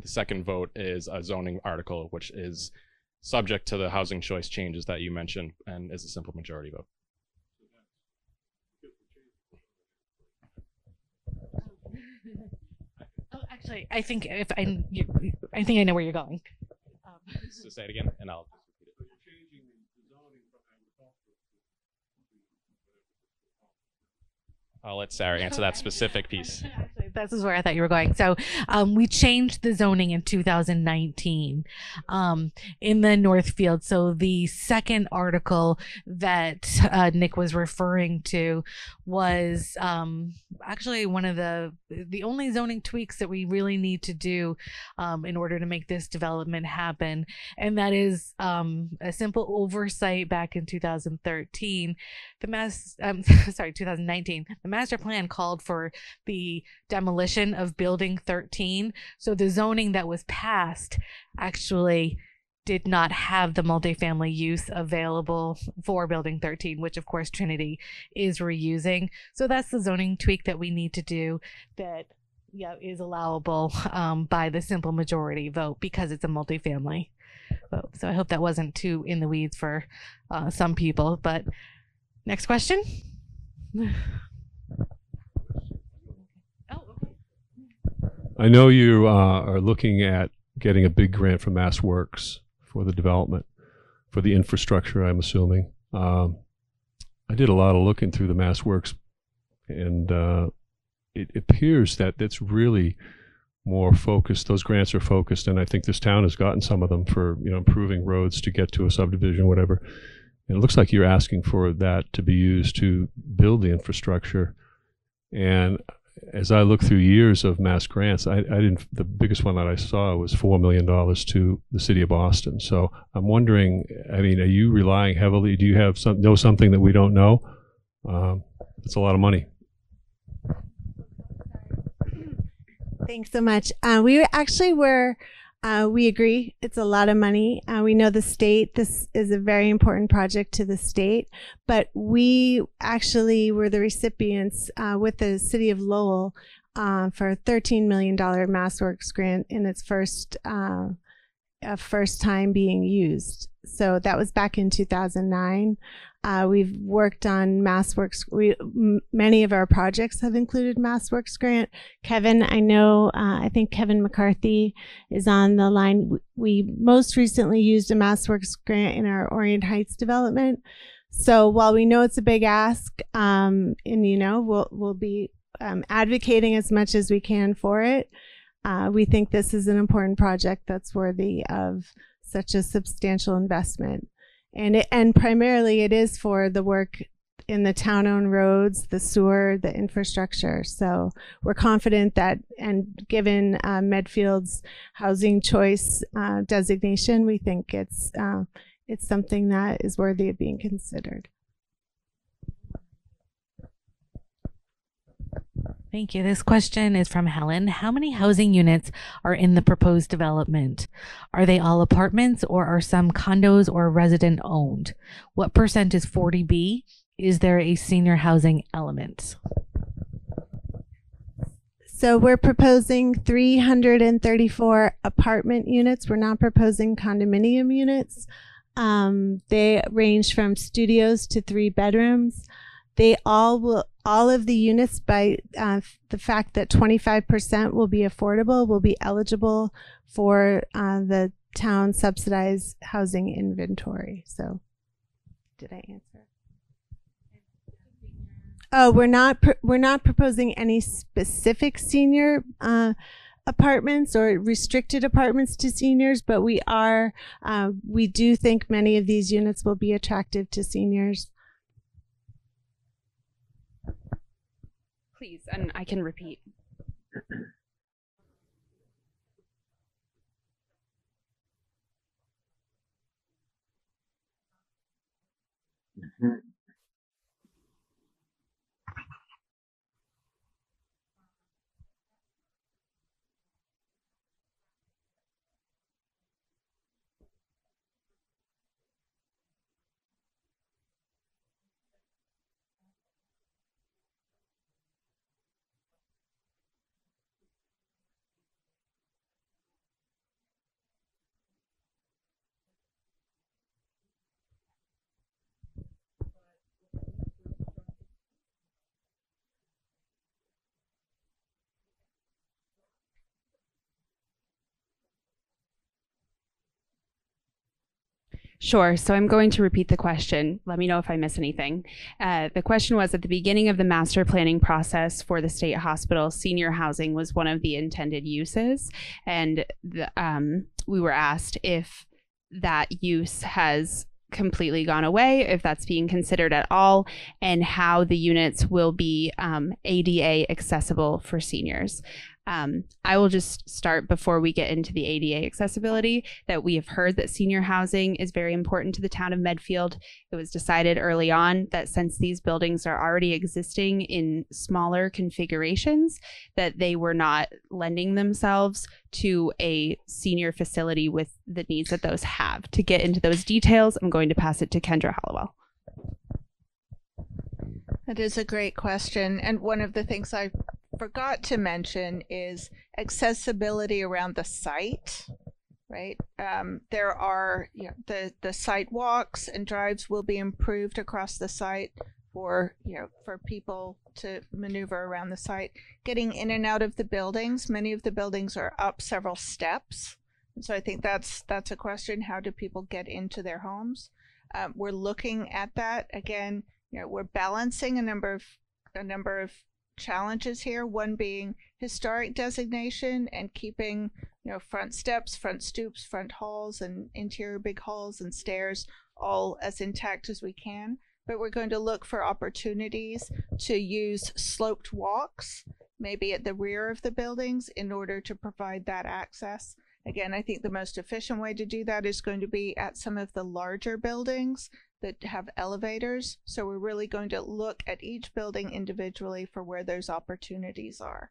The second vote is a zoning article, which is subject to the housing choice changes that you mentioned and is a simple majority vote. <laughs> Oh, actually, I think if I, I think I know where you're going. Um, So say it again and I'll I'll let Sarah answer that specific piece. <laughs> This is where I thought you were going. So, um, we changed the zoning in 2019 um, in the Northfield. So, the second article that uh, Nick was referring to was um, actually one of the the only zoning tweaks that we really need to do um, in order to make this development happen, and that is um, a simple oversight back in 2013. The mass, um, <laughs> sorry, 2019. The master plan called for the demolition of building 13. So the zoning that was passed actually did not have the multifamily use available for building 13, which of course Trinity is reusing. So that's the zoning tweak that we need to do that yeah is allowable um, by the simple majority vote because it's a multifamily vote. So I hope that wasn't too in the weeds for uh, some people. But next question. oh, okay. I know you uh, are looking at getting a big grant from MassWorks for the development, for the infrastructure, I'm assuming. Um, I did a lot of looking through the MassWorks, and uh, it appears that it's really more focused. Those grants are focused, and I think this town has gotten some of them for you know improving roads to get to a subdivision, whatever. And it looks like you're asking for that to be used to build the infrastructure. And as I look through years of mass grants, I, I didn't. The biggest one that I saw was four million dollars to the city of Boston. So I'm wondering. I mean, are you relying heavily? Do you have some know something that we don't know? Um, it's a lot of money. Thanks so much. Uh, we actually were, uh, we agree it's a lot of money. Uh, we know the state, this is a very important project to the state, but we actually were the recipients uh, with the city of Lowell uh, for a $13 million MassWorks grant in its first, uh, first time being used. So that was back in 2009. Uh, we've worked on MassWorks. We m- many of our projects have included MassWorks grant. Kevin, I know. Uh, I think Kevin McCarthy is on the line. We most recently used a MassWorks grant in our Orient Heights development. So while we know it's a big ask, um, and you know we'll we'll be um, advocating as much as we can for it. Uh, we think this is an important project that's worthy of such a substantial investment, and it, and primarily it is for the work in the town-owned roads, the sewer, the infrastructure. So we're confident that, and given uh, Medfield's housing choice uh, designation, we think it's uh, it's something that is worthy of being considered. Thank you. This question is from Helen. How many housing units are in the proposed development? Are they all apartments or are some condos or resident owned? What percent is 40B? Is there a senior housing element? So we're proposing 334 apartment units. We're not proposing condominium units. Um, they range from studios to three bedrooms. They all will, all of the units by uh, the fact that 25% will be affordable will be eligible for uh, the town subsidized housing inventory. So did I answer? Oh, we're not we're not proposing any specific senior uh, apartments or restricted apartments to seniors, but we are uh, we do think many of these units will be attractive to seniors. Please, and I can repeat. Sure. So I'm going to repeat the question. Let me know if I miss anything. Uh, the question was at the beginning of the master planning process for the state hospital, senior housing was one of the intended uses. And the, um, we were asked if that use has completely gone away, if that's being considered at all, and how the units will be um, ADA accessible for seniors. Um, I will just start before we get into the ADA accessibility that we have heard that senior housing is very important to the town of Medfield. It was decided early on that since these buildings are already existing in smaller configurations, that they were not lending themselves to a senior facility with the needs that those have. To get into those details, I'm going to pass it to Kendra Hollowell. That is a great question. And one of the things I forgot to mention is accessibility around the site, right? Um, there are, you know, the, the site walks and drives will be improved across the site for, you know, for people to maneuver around the site. Getting in and out of the buildings, many of the buildings are up several steps. And so I think that's, that's a question. How do people get into their homes? Um, we're looking at that again. You know, we're balancing a number of a number of challenges here. One being historic designation and keeping you know front steps, front stoops, front halls, and interior big halls and stairs all as intact as we can. But we're going to look for opportunities to use sloped walks, maybe at the rear of the buildings, in order to provide that access. Again, I think the most efficient way to do that is going to be at some of the larger buildings that have elevators. So we're really going to look at each building individually for where those opportunities are.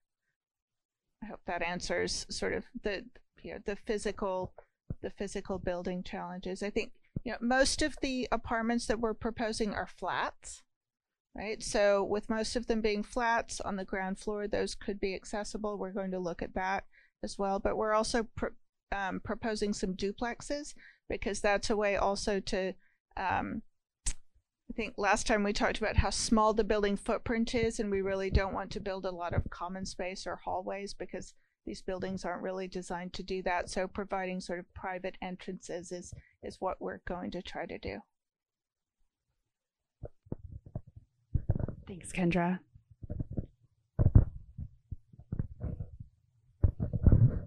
I hope that answers sort of the you know, the physical the physical building challenges. I think you know most of the apartments that we're proposing are flats. Right. So with most of them being flats on the ground floor, those could be accessible. We're going to look at that as well. But we're also pr- um, proposing some duplexes because that's a way also to um, I think last time we talked about how small the building footprint is, and we really don't want to build a lot of common space or hallways because these buildings aren't really designed to do that. So providing sort of private entrances is is what we're going to try to do. Thanks, Kendra.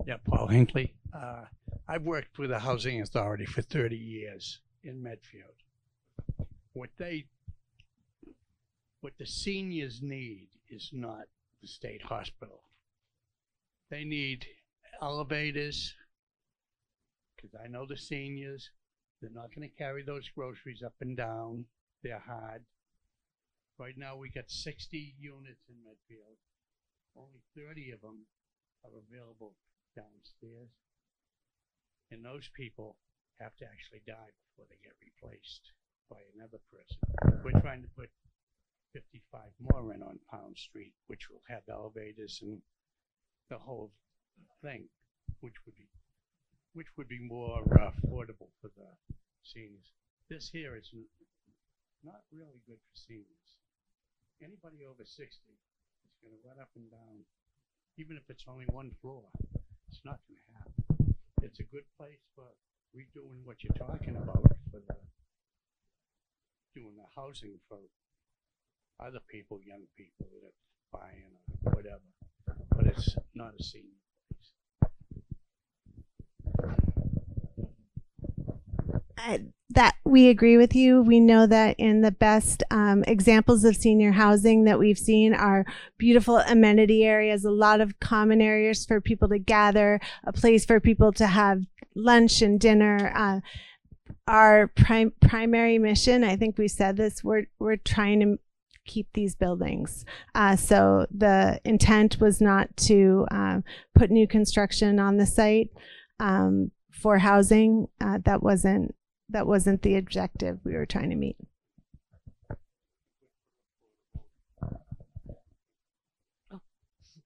Yeah, Paul Hinckley. Uh, I've worked with the Housing Authority for 30 years in Medfield. What they, what the seniors need is not the state hospital. They need elevators, because I know the seniors, they're not going to carry those groceries up and down. They're hard. Right now, we got 60 units in Medfield. Only 30 of them are available downstairs. And those people have to actually die before they get replaced by another person. We're trying to put 55 more in on Pound Street, which will have elevators and the whole thing, which would be, which would be more uh, affordable for the seniors. This here is not really good for seniors. Anybody over 60 is going to run up and down, even if it's only one floor. It's not to happen. It's a good place for redoing what you're talking about for the doing the housing for other people, young people that are buying or whatever. But it's not a senior place. that we agree with you. We know that in the best um, examples of senior housing that we've seen are beautiful amenity areas, a lot of common areas for people to gather, a place for people to have lunch and dinner. Uh, our prim- primary mission, I think we said this, we're, we're trying to keep these buildings. Uh, so the intent was not to um, put new construction on the site um, for housing. Uh, that wasn't that wasn't the objective we were trying to meet.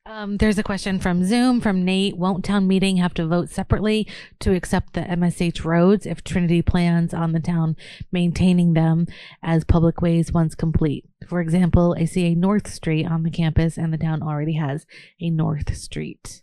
Um, there's a question from Zoom from Nate. Won't town meeting have to vote separately to accept the MSH roads if Trinity plans on the town maintaining them as public ways once complete? For example, I see a North Street on the campus and the town already has a North Street.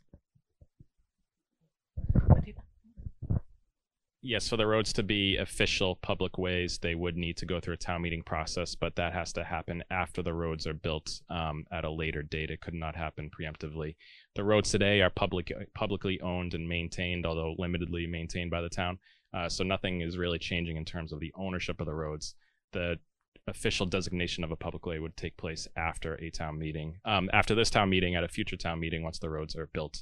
Yes, for the roads to be official public ways, they would need to go through a town meeting process, but that has to happen after the roads are built um, at a later date. It could not happen preemptively. The roads today are public, publicly owned and maintained, although limitedly maintained by the town. Uh, so nothing is really changing in terms of the ownership of the roads. The official designation of a public way would take place after a town meeting, um, after this town meeting, at a future town meeting once the roads are built.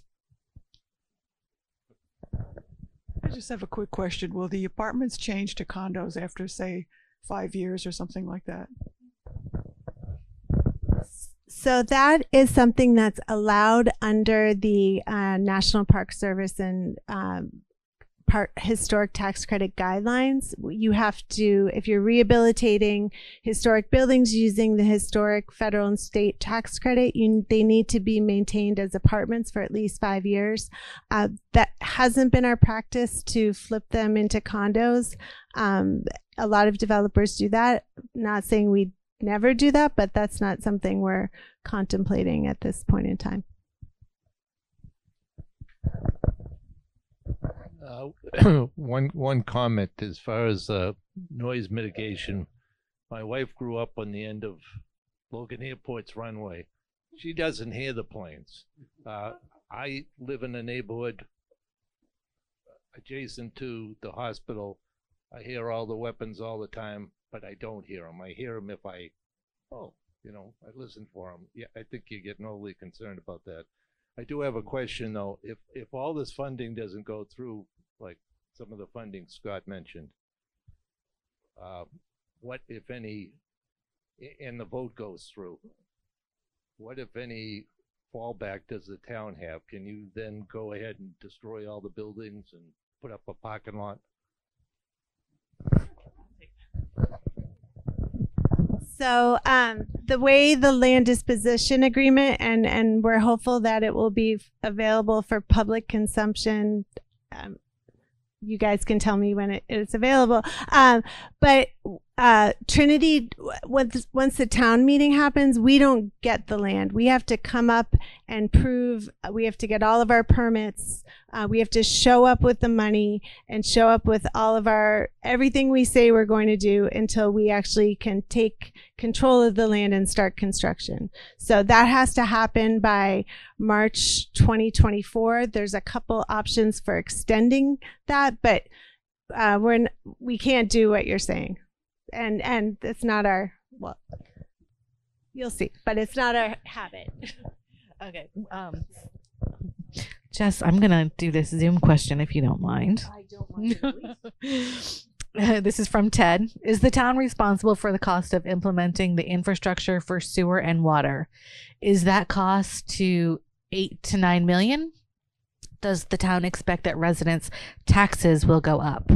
I just have a quick question. Will the apartments change to condos after, say, five years or something like that? So that is something that's allowed under the uh, National Park Service and um, Park Historic Tax Credit guidelines. You have to, if you're rehabilitating historic buildings using the historic federal and state tax credit, you, they need to be maintained as apartments for at least five years. Uh, that hasn't been our practice to flip them into condos. Um, a lot of developers do that. Not saying we never do that, but that's not something we're contemplating at this point in time. Uh, one one comment as far as uh, noise mitigation. My wife grew up on the end of Logan Airport's runway. She doesn't hear the planes. Uh, I live in a neighborhood adjacent to the hospital. I hear all the weapons all the time, but I don't hear them. I hear them if I, oh, you know, I listen for them. Yeah, I think you're getting overly concerned about that. I do have a question though. If if all this funding doesn't go through, like some of the funding Scott mentioned, uh, what if any, and the vote goes through? What if any fallback does the town have? Can you then go ahead and destroy all the buildings and put up a parking lot? So um, the way the land disposition agreement, and and we're hopeful that it will be available for public consumption. Um, you guys can tell me when it is available. Um, but uh, Trinity, once once the town meeting happens, we don't get the land. We have to come up and prove. uh, We have to get all of our permits. Uh, we have to show up with the money and show up with all of our everything we say we're going to do until we actually can take control of the land and start construction. So that has to happen by March 2024. There's a couple options for extending that, but uh, we're we can't do what you're saying, and and it's not our well. You'll see, but it's not our habit. <laughs> Okay. Um, Jess, I'm gonna do this Zoom question if you don't mind. I don't want <laughs> this is from Ted. Is the town responsible for the cost of implementing the infrastructure for sewer and water? Is that cost to eight to nine million? Does the town expect that residents' taxes will go up?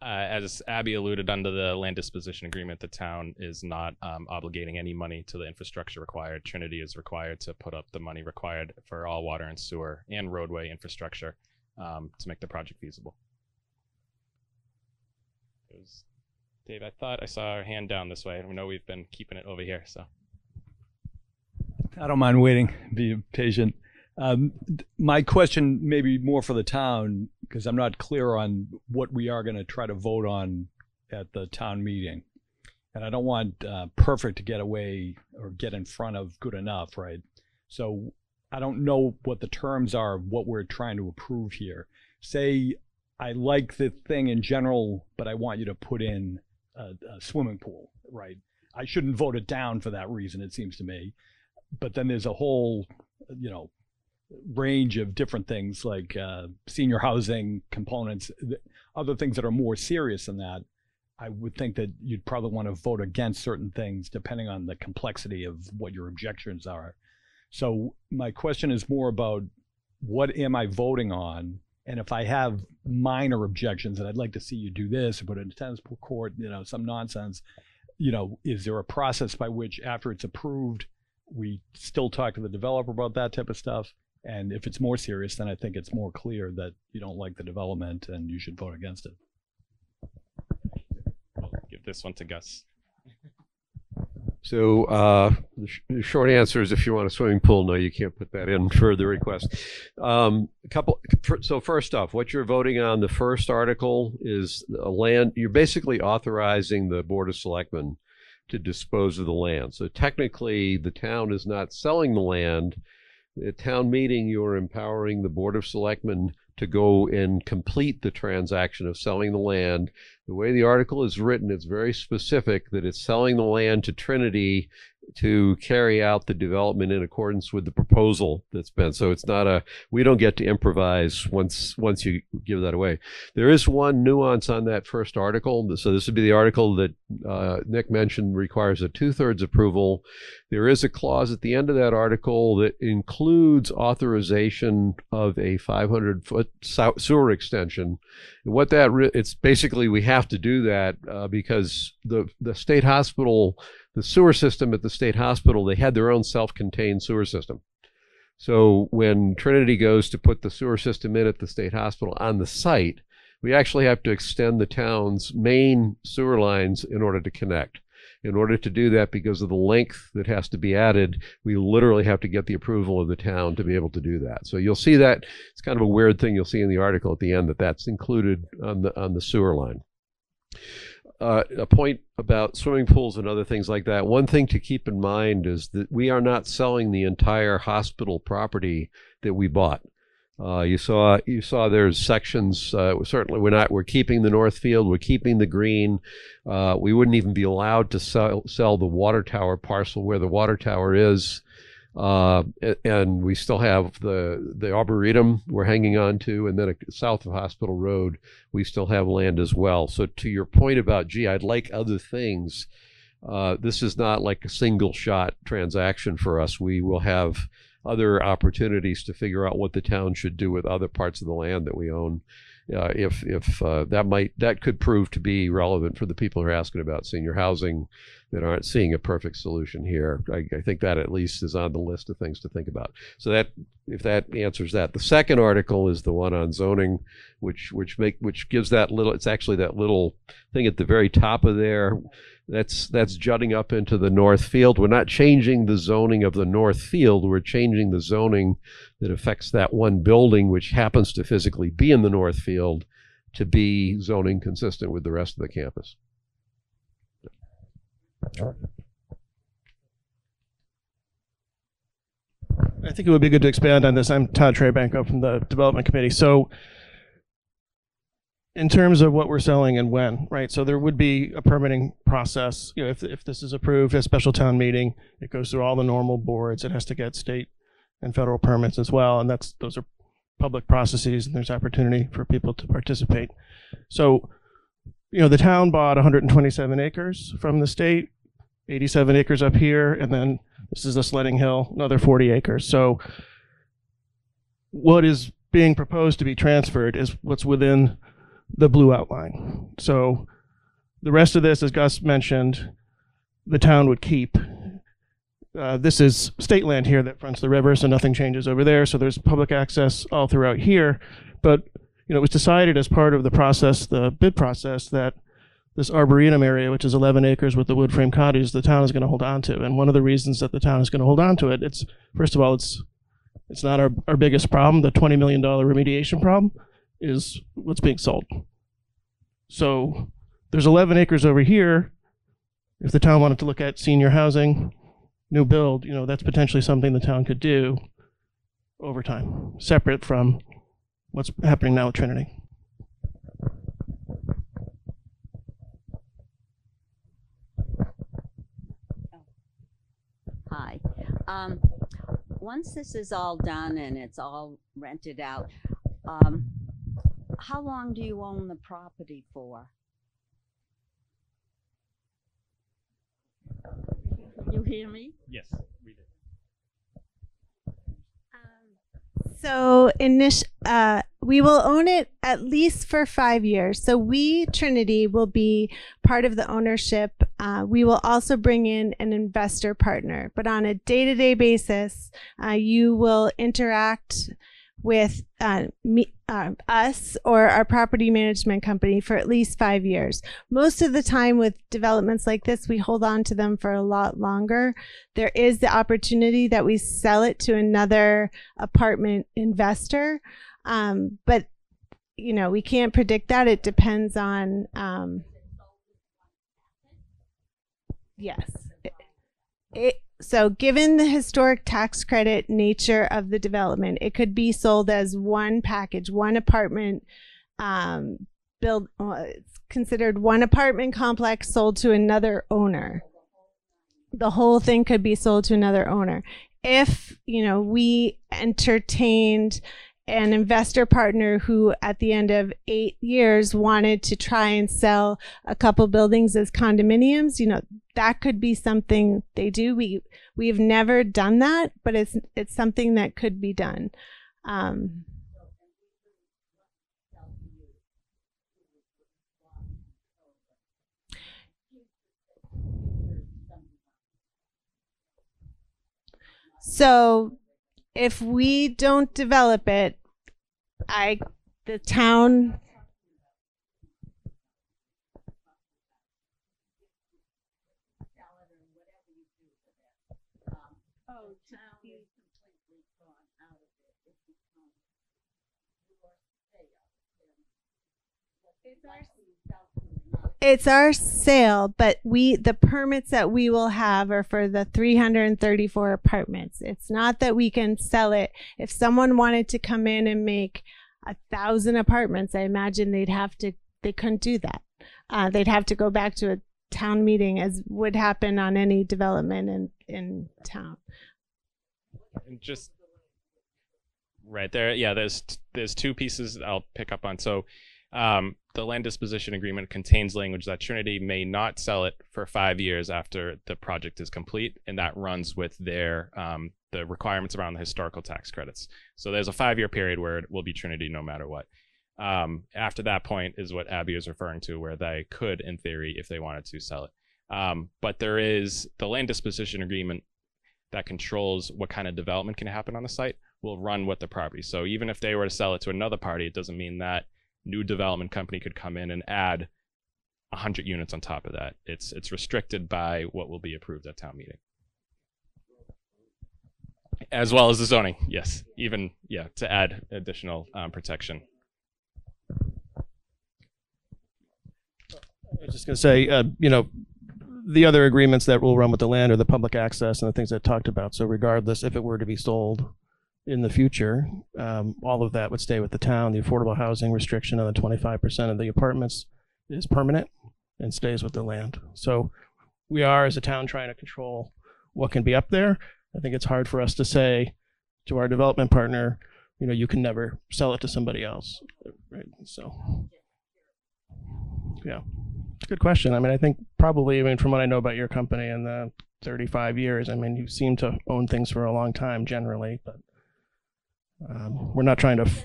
Uh, as Abby alluded, under the land disposition agreement, the town is not um, obligating any money to the infrastructure required. Trinity is required to put up the money required for all water and sewer and roadway infrastructure um, to make the project feasible. It was, Dave, I thought I saw our hand down this way. I know we've been keeping it over here, so. I don't mind waiting. Be patient. Um, my question may be more for the town because I'm not clear on what we are going to try to vote on at the town meeting, and I don't want uh, perfect to get away or get in front of good enough, right? So I don't know what the terms are of what we're trying to approve here. Say I like the thing in general, but I want you to put in a, a swimming pool, right? I shouldn't vote it down for that reason. It seems to me but then there's a whole you know range of different things like uh, senior housing components th- other things that are more serious than that i would think that you'd probably want to vote against certain things depending on the complexity of what your objections are so my question is more about what am i voting on and if i have minor objections and i'd like to see you do this or put in tennis court you know some nonsense you know is there a process by which after it's approved we still talk to the developer about that type of stuff. And if it's more serious, then I think it's more clear that you don't like the development and you should vote against it. I'll give this one to Gus. So uh, the, sh- the short answer is if you want a swimming pool, no, you can't put that in <laughs> for the request. Um, a couple. So first off, what you're voting on, the first article is a land. You're basically authorizing the board of selectmen to dispose of the land. So technically, the town is not selling the land. At town meeting, you're empowering the board of selectmen to go and complete the transaction of selling the land. The way the article is written, it's very specific that it's selling the land to Trinity to carry out the development in accordance with the proposal that's been. So it's not a we don't get to improvise once once you give that away. There is one nuance on that first article. So this would be the article that uh, Nick mentioned requires a two thirds approval. There is a clause at the end of that article that includes authorization of a 500 foot sewer extension. And what that it's basically we have to do that uh, because the the state hospital the sewer system at the state hospital they had their own self-contained sewer system. So when Trinity goes to put the sewer system in at the state hospital on the site, we actually have to extend the town's main sewer lines in order to connect. In order to do that, because of the length that has to be added, we literally have to get the approval of the town to be able to do that. So you'll see that it's kind of a weird thing you'll see in the article at the end that that's included on the on the sewer line. Uh, a point about swimming pools and other things like that. One thing to keep in mind is that we are not selling the entire hospital property that we bought. Uh, you saw you saw there's sections. Uh, certainly, we're not. We're keeping the north field. We're keeping the green. Uh, we wouldn't even be allowed to sell sell the water tower parcel where the water tower is. Uh, and we still have the the arboretum we're hanging on to, and then uh, south of Hospital Road, we still have land as well. So to your point about, gee, I'd like other things. Uh, this is not like a single shot transaction for us. We will have other opportunities to figure out what the town should do with other parts of the land that we own. Uh, if if uh, that might that could prove to be relevant for the people who are asking about senior housing, that aren't seeing a perfect solution here. I, I think that at least is on the list of things to think about. So that if that answers that, the second article is the one on zoning, which which make which gives that little. It's actually that little thing at the very top of there. That's that's jutting up into the north field. We're not changing the zoning of the north field. We're changing the zoning that affects that one building, which happens to physically be in the north field, to be zoning consistent with the rest of the campus. I think it would be good to expand on this. I'm Todd Trebanco from the Development Committee. So, in terms of what we're selling and when, right? So there would be a permitting process. You know, if if this is approved at special town meeting, it goes through all the normal boards. It has to get state and federal permits as well, and that's those are public processes, and there's opportunity for people to participate. So, you know, the town bought 127 acres from the state, 87 acres up here, and then this is the Sledding Hill, another 40 acres. So, what is being proposed to be transferred is what's within the blue outline. So, the rest of this, as Gus mentioned, the town would keep. Uh, this is state land here that fronts the river, so nothing changes over there. So there's public access all throughout here. But you know, it was decided as part of the process, the bid process, that this arboretum area, which is 11 acres with the wood frame cottage, the town is going to hold on to. And one of the reasons that the town is going to hold on to it, it's first of all, it's it's not our, our biggest problem. The 20 million dollar remediation problem is what's being sold. So there's 11 acres over here. If the town wanted to look at senior housing, new build, you know, that's potentially something the town could do over time, separate from what's happening now at Trinity. Hi. Um, once this is all done and it's all rented out, um, how long do you own the property for? You hear me? Yes, we did. So, init- uh, we will own it at least for five years. So, we, Trinity, will be part of the ownership. Uh, we will also bring in an investor partner, but on a day to day basis, uh, you will interact with uh, me, uh, us or our property management company for at least five years. Most of the time, with developments like this, we hold on to them for a lot longer. There is the opportunity that we sell it to another apartment investor, um, but you know we can't predict that. It depends on. Um, yes. It, it so given the historic tax credit nature of the development it could be sold as one package one apartment um, build uh, it's considered one apartment complex sold to another owner. The whole thing could be sold to another owner. If you know we entertained an investor partner who at the end of eight years wanted to try and sell a couple buildings as condominiums you know that could be something they do. We we've never done that but it's it's something that could be done. Um, so if we don't develop it i the town it's our sale, but we the permits that we will have are for the 334 apartments. It's not that we can sell it. If someone wanted to come in and make a thousand apartments, I imagine they'd have to. They couldn't do that. Uh, they'd have to go back to a town meeting, as would happen on any development in in town. And just right there, yeah. There's there's two pieces I'll pick up on. So um, the land disposition agreement contains language that Trinity may not sell it for five years after the project is complete, and that runs with their um, the requirements around the historical tax credits. So there's a five-year period where it will be Trinity no matter what. Um, after that point is what Abby is referring to, where they could, in theory, if they wanted to, sell it. Um, but there is the land disposition agreement that controls what kind of development can happen on the site will run with the property. So even if they were to sell it to another party, it doesn't mean that new development company could come in and add 100 units on top of that. It's it's restricted by what will be approved at town meeting. As well as the zoning, yes, even yeah, to add additional um, protection. I was just going to say, uh, you know, the other agreements that will run with the land are the public access and the things I talked about. So regardless, if it were to be sold in the future, um, all of that would stay with the town. The affordable housing restriction on the 25% of the apartments is permanent and stays with the land. So we are, as a town, trying to control what can be up there. I think it's hard for us to say to our development partner, you know, you can never sell it to somebody else, right? So, yeah, good question. I mean, I think probably, I mean, from what I know about your company and the 35 years, I mean, you seem to own things for a long time generally, but um, we're not trying to. F-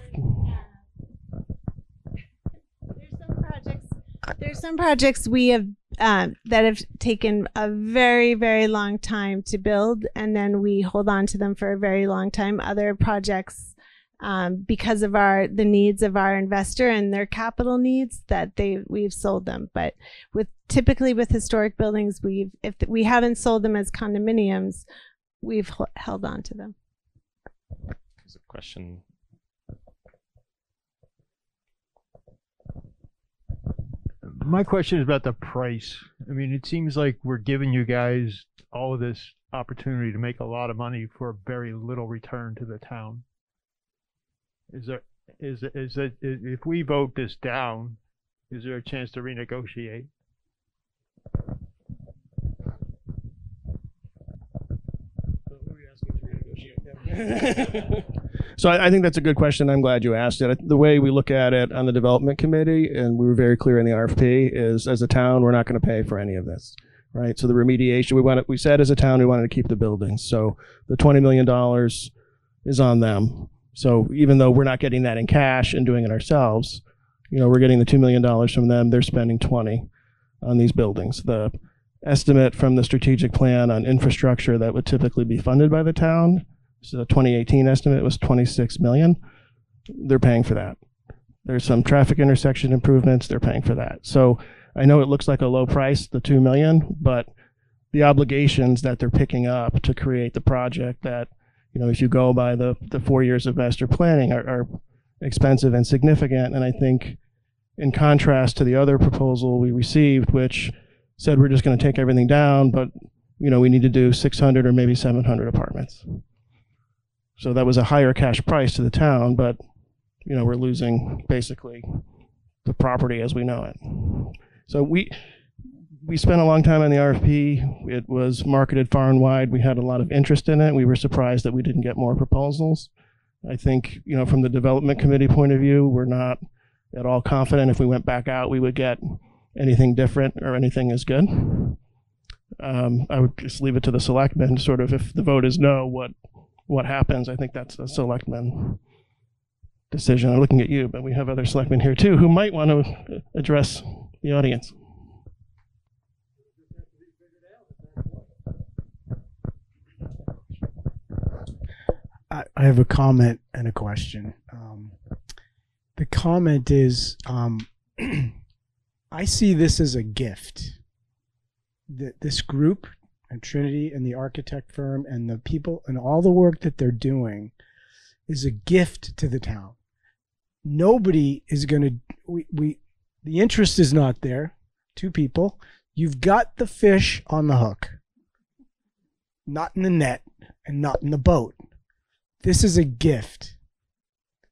There's some projects we have um, that have taken a very, very long time to build, and then we hold on to them for a very long time. Other projects, um, because of our the needs of our investor and their capital needs, that they we've sold them. But with typically with historic buildings, we've if we haven't sold them as condominiums, we've held on to them. There's a question. My question is about the price. I mean, it seems like we're giving you guys all of this opportunity to make a lot of money for very little return to the town. Is there is is it if we vote this down, is there a chance to renegotiate? so <laughs> I, I think that's a good question. I'm glad you asked it. The way we look at it on the development committee, and we were very clear in the RFP, is as a town, we're not going to pay for any of this, right? So the remediation, we wanted, we said as a town, we wanted to keep the buildings. So the $20 million is on them. So even though we're not getting that in cash and doing it ourselves, you know, we're getting the $2 million from them. They're spending 20 on these buildings. The estimate from the strategic plan on infrastructure that would typically be funded by the town so the 2018 estimate was 26 million. They're paying for that. There's some traffic intersection improvements. They're paying for that. So I know it looks like a low price, the 2 million, but the obligations that they're picking up to create the project that, you know, if you go by the, the four years of master planning are, are expensive and significant. And I think in contrast to the other proposal we received, which said we're just going to take everything down, but, you know, we need to do 600 or maybe 700 apartments. So that was a higher cash price to the town, but you know we're losing basically the property as we know it. So we we spent a long time on the RFP. It was marketed far and wide. We had a lot of interest in it. We were surprised that we didn't get more proposals. I think you know from the development committee point of view, we're not at all confident if we went back out we would get anything different or anything as good. Um, I would just leave it to the selectmen, sort of if the vote is no, what what happens. I think that's a selectman decision. I'm looking at you, but we have other selectmen here too who might want to address the audience. I, have a comment and a question. Um, the comment is um, <clears throat> I see this as a gift. That this group and Trinity and the architect firm and the people and all the work that they're doing is a gift to the town. Nobody is going to we we the interest is not there. Two people. You've got the fish on the hook. Not in the net and not in the boat. This is a gift.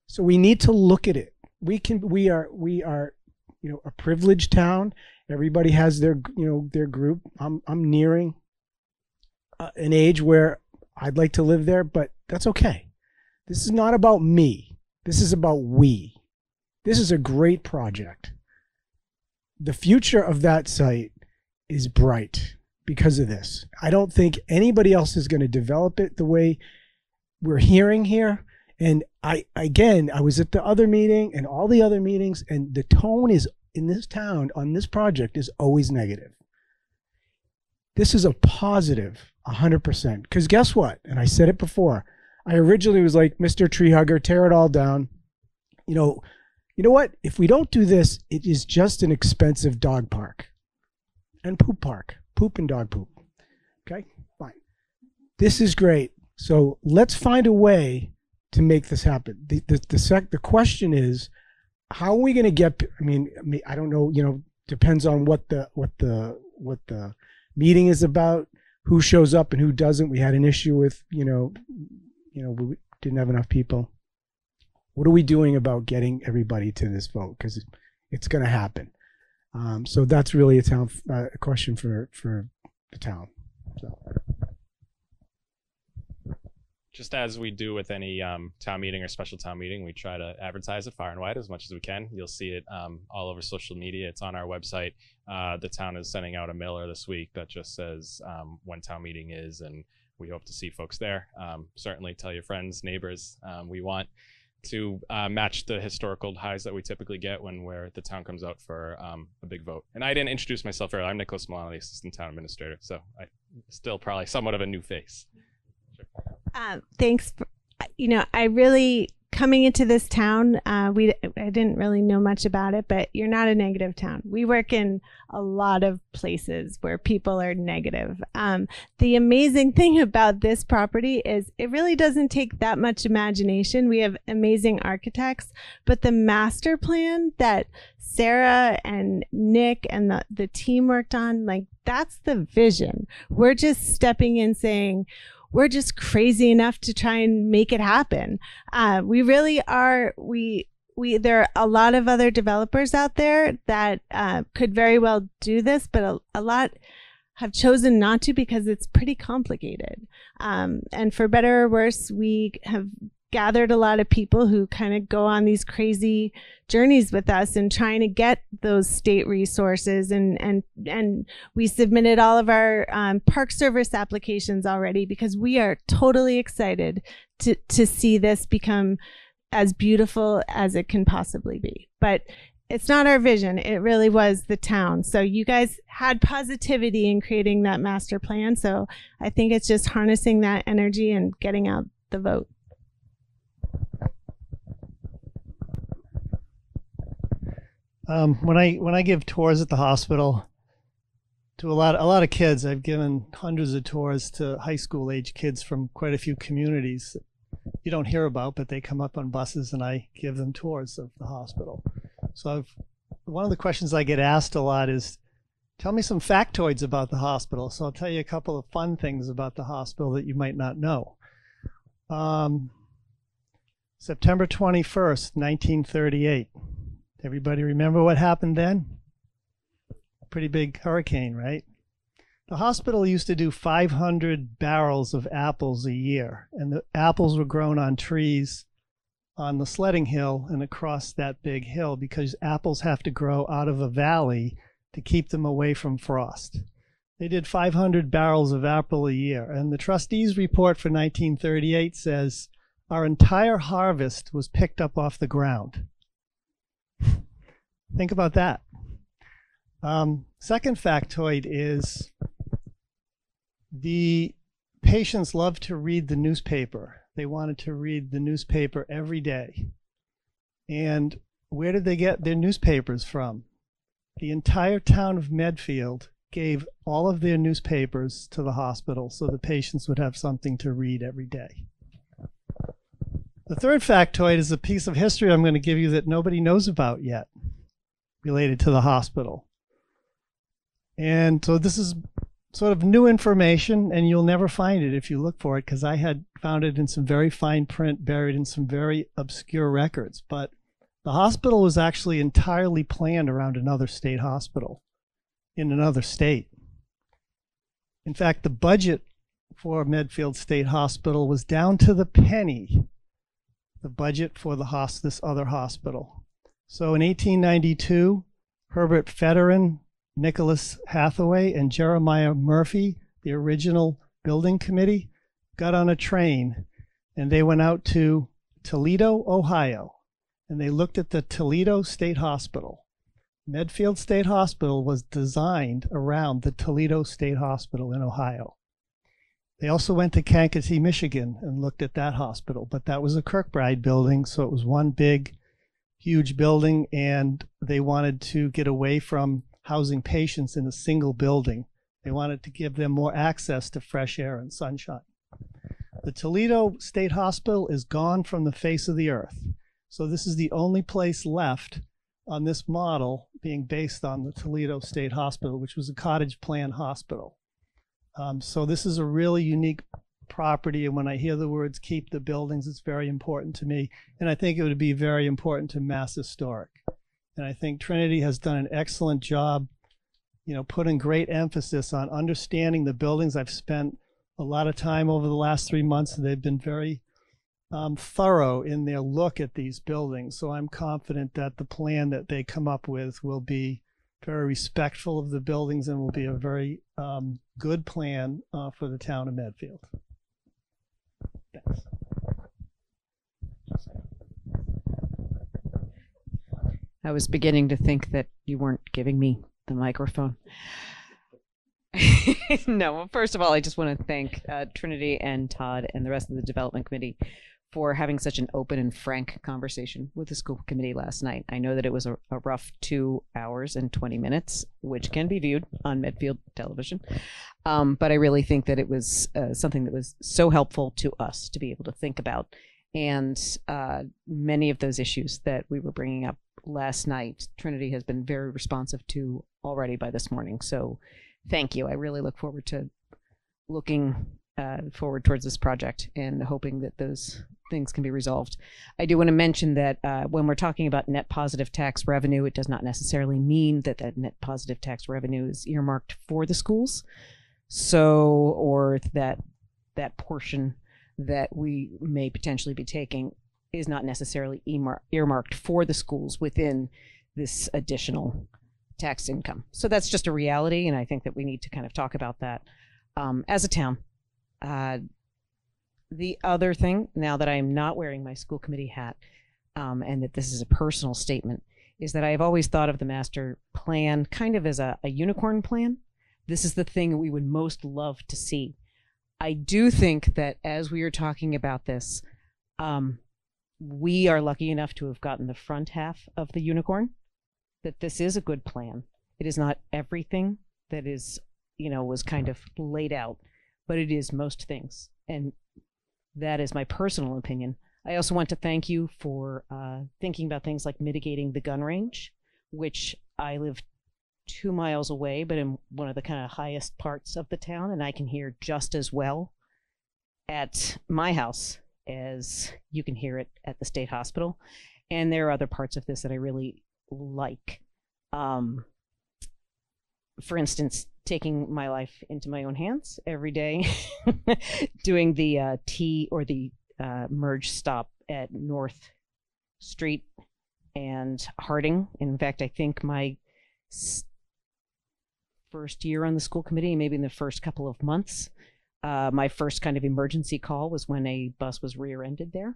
So we need to look at it. We can we are we are you know a privileged town. Everybody has their you know their group. I'm I'm nearing uh, an age where I'd like to live there, but that's okay. This is not about me. This is about we. This is a great project. The future of that site is bright because of this. I don't think anybody else is going to develop it the way we're hearing here. And I, again, I was at the other meeting and all the other meetings, and the tone is in this town on this project is always negative. This is a positive, 100%. Because guess what? And I said it before. I originally was like, Mr. Tree Hugger, tear it all down. You know, you know what? If we don't do this, it is just an expensive dog park and poop park, poop and dog poop. Okay, fine. This is great. So let's find a way to make this happen. The the the, sec, the question is, how are we going to get? I mean, I mean, I don't know. You know, depends on what the what the what the meeting is about, who shows up and who doesn't. We had an issue with you know, you know, we didn't have enough people. What are we doing about getting everybody to this vote? Because it's going to happen. Um, so that's really a town uh, a question for for the town. So. Just as we do with any um, town meeting or special town meeting, we try to advertise it far and wide as much as we can. You'll see it um, all over social media. It's on our website. Uh, the town is sending out a mailer this week that just says um, when town meeting is, and we hope to see folks there. Um, certainly tell your friends, neighbors. Um, we want to uh, match the historical highs that we typically get when where the town comes out for um, a big vote. And I didn't introduce myself earlier. I'm Nicholas Milano, the assistant town administrator, so I still probably somewhat of a new face. Um, thanks. For, you know, I really coming into this town, uh, we I didn't really know much about it, but you're not a negative town. We work in a lot of places where people are negative. Um, the amazing <laughs> thing about this property is it really doesn't take that much imagination. We have amazing architects, but the master plan that Sarah and Nick and the, the team worked on, like that's the vision. We're just stepping in saying, we're just crazy enough to try and make it happen. Uh, we really are. We we there are a lot of other developers out there that uh, could very well do this, but a, a, lot have chosen not to because it's pretty complicated. Um, and for better or worse, we have gathered a lot of people who kind of go on these crazy journeys with us and trying to get those state resources and and and we submitted all of our um, park service applications already because we are totally excited to to see this become as beautiful as it can possibly be. But it's not our vision. It really was the town. So you guys had positivity in creating that master plan. So i think it's just harnessing that energy and getting out the vote Um, when I when I give tours at the hospital to a lot a lot of kids, I've given hundreds of tours to high school age kids from quite a few communities you don't hear about, but they come up on buses and I give them tours of the hospital. So I've, one of the questions I get asked a lot is, tell me some factoids about the hospital. So I'll tell you a couple of fun things about the hospital that you might not know. Um, September 21st, 1938. Everybody remember what happened then? Pretty big hurricane, right? The hospital used to do 500 barrels of apples a year, and the apples were grown on trees on the sledding hill and across that big hill because apples have to grow out of a valley to keep them away from frost. They did 500 barrels of apple a year, and the trustees report for 1938 says our entire harvest was picked up off the ground. Think about that. Um, second factoid is the patients love to read the newspaper. They wanted to read the newspaper every day. And where did they get their newspapers from? The entire town of Medfield gave all of their newspapers to the hospital so the patients would have something to read every day. The third factoid is a piece of history I'm going to give you that nobody knows about yet related to the hospital. And so this is sort of new information, and you'll never find it if you look for it, because I had found it in some very fine print buried in some very obscure records. But the hospital was actually entirely planned around another state hospital in another state. In fact, the budget for Medfield State Hospital was down to the penny the budget for the this other hospital. So in 1892, Herbert Federin, Nicholas Hathaway, and Jeremiah Murphy, the original building committee, got on a train and they went out to Toledo, Ohio, and they looked at the Toledo State Hospital. Medfield State Hospital was designed around the Toledo State Hospital in Ohio. They also went to Kankakee, Michigan and looked at that hospital, but that was a Kirkbride building, so it was one big, huge building, and they wanted to get away from housing patients in a single building. They wanted to give them more access to fresh air and sunshine. The Toledo State Hospital is gone from the face of the earth. So this is the only place left on this model being based on the Toledo State Hospital, which was a cottage plan hospital. Um, so this is a really unique property. And when I hear the words keep the buildings, it's very important to me. And I think it would be very important to Mass Historic. And I think Trinity has done an excellent job, you know, putting great emphasis on understanding the buildings. I've spent a lot of time over the last three months. and They've been very um, thorough in their look at these buildings. So I'm confident that the plan that they come up with will be very respectful of the buildings and will be a very um, good plan uh, for the town of Medfield. Thanks. I was beginning to think that you weren't giving me the microphone. <laughs> no, well, first of all, I just want to thank uh, Trinity and Todd and the rest of the development committee for having such an open and frank conversation with the school committee last night. I know that it was a, a rough two hours and 20 minutes, which can be viewed on Medfield television. Um, but I really think that it was uh, something that was so helpful to us to be able to think about. And uh, many of those issues that we were bringing up last night, Trinity has been very responsive to already by this morning. So thank you. I really look forward to looking uh, forward towards this project and hoping that those things can be resolved. I do want to mention that uh, when we're talking about net positive tax revenue, it does not necessarily mean that that net positive tax revenue is earmarked for the schools. So, or that that portion that we may potentially be taking is not necessarily earmarked for the schools within this additional tax income. So that's just a reality, and I think that we need to kind of talk about that um, as a town. Uh, the other thing, now that I am not wearing my school committee hat, um, and that this is a personal statement, is that I have always thought of the master plan kind of as a, a unicorn plan. This is the thing we would most love to see. I do think that as we are talking about this, um, we are lucky enough to have gotten the front half of the unicorn, that this is a good plan. It is not everything that is, you know, was kind of laid out, but it is most things. And that is my personal opinion. I also want to thank you for uh, thinking about things like mitigating the gun range, which I live two miles away, but in one of the kind of highest parts of the town, and I can hear just as well at my house as you can hear it at the state hospital. And there are other parts of this that I really like. Um, for instance, taking my life into my own hands every day, <laughs> doing the uh, T or the uh, merge stop at North Street and Harding. In fact, I think my first year on the school committee, maybe in the first couple of months, uh, my first kind of emergency call was when a bus was rear ended there.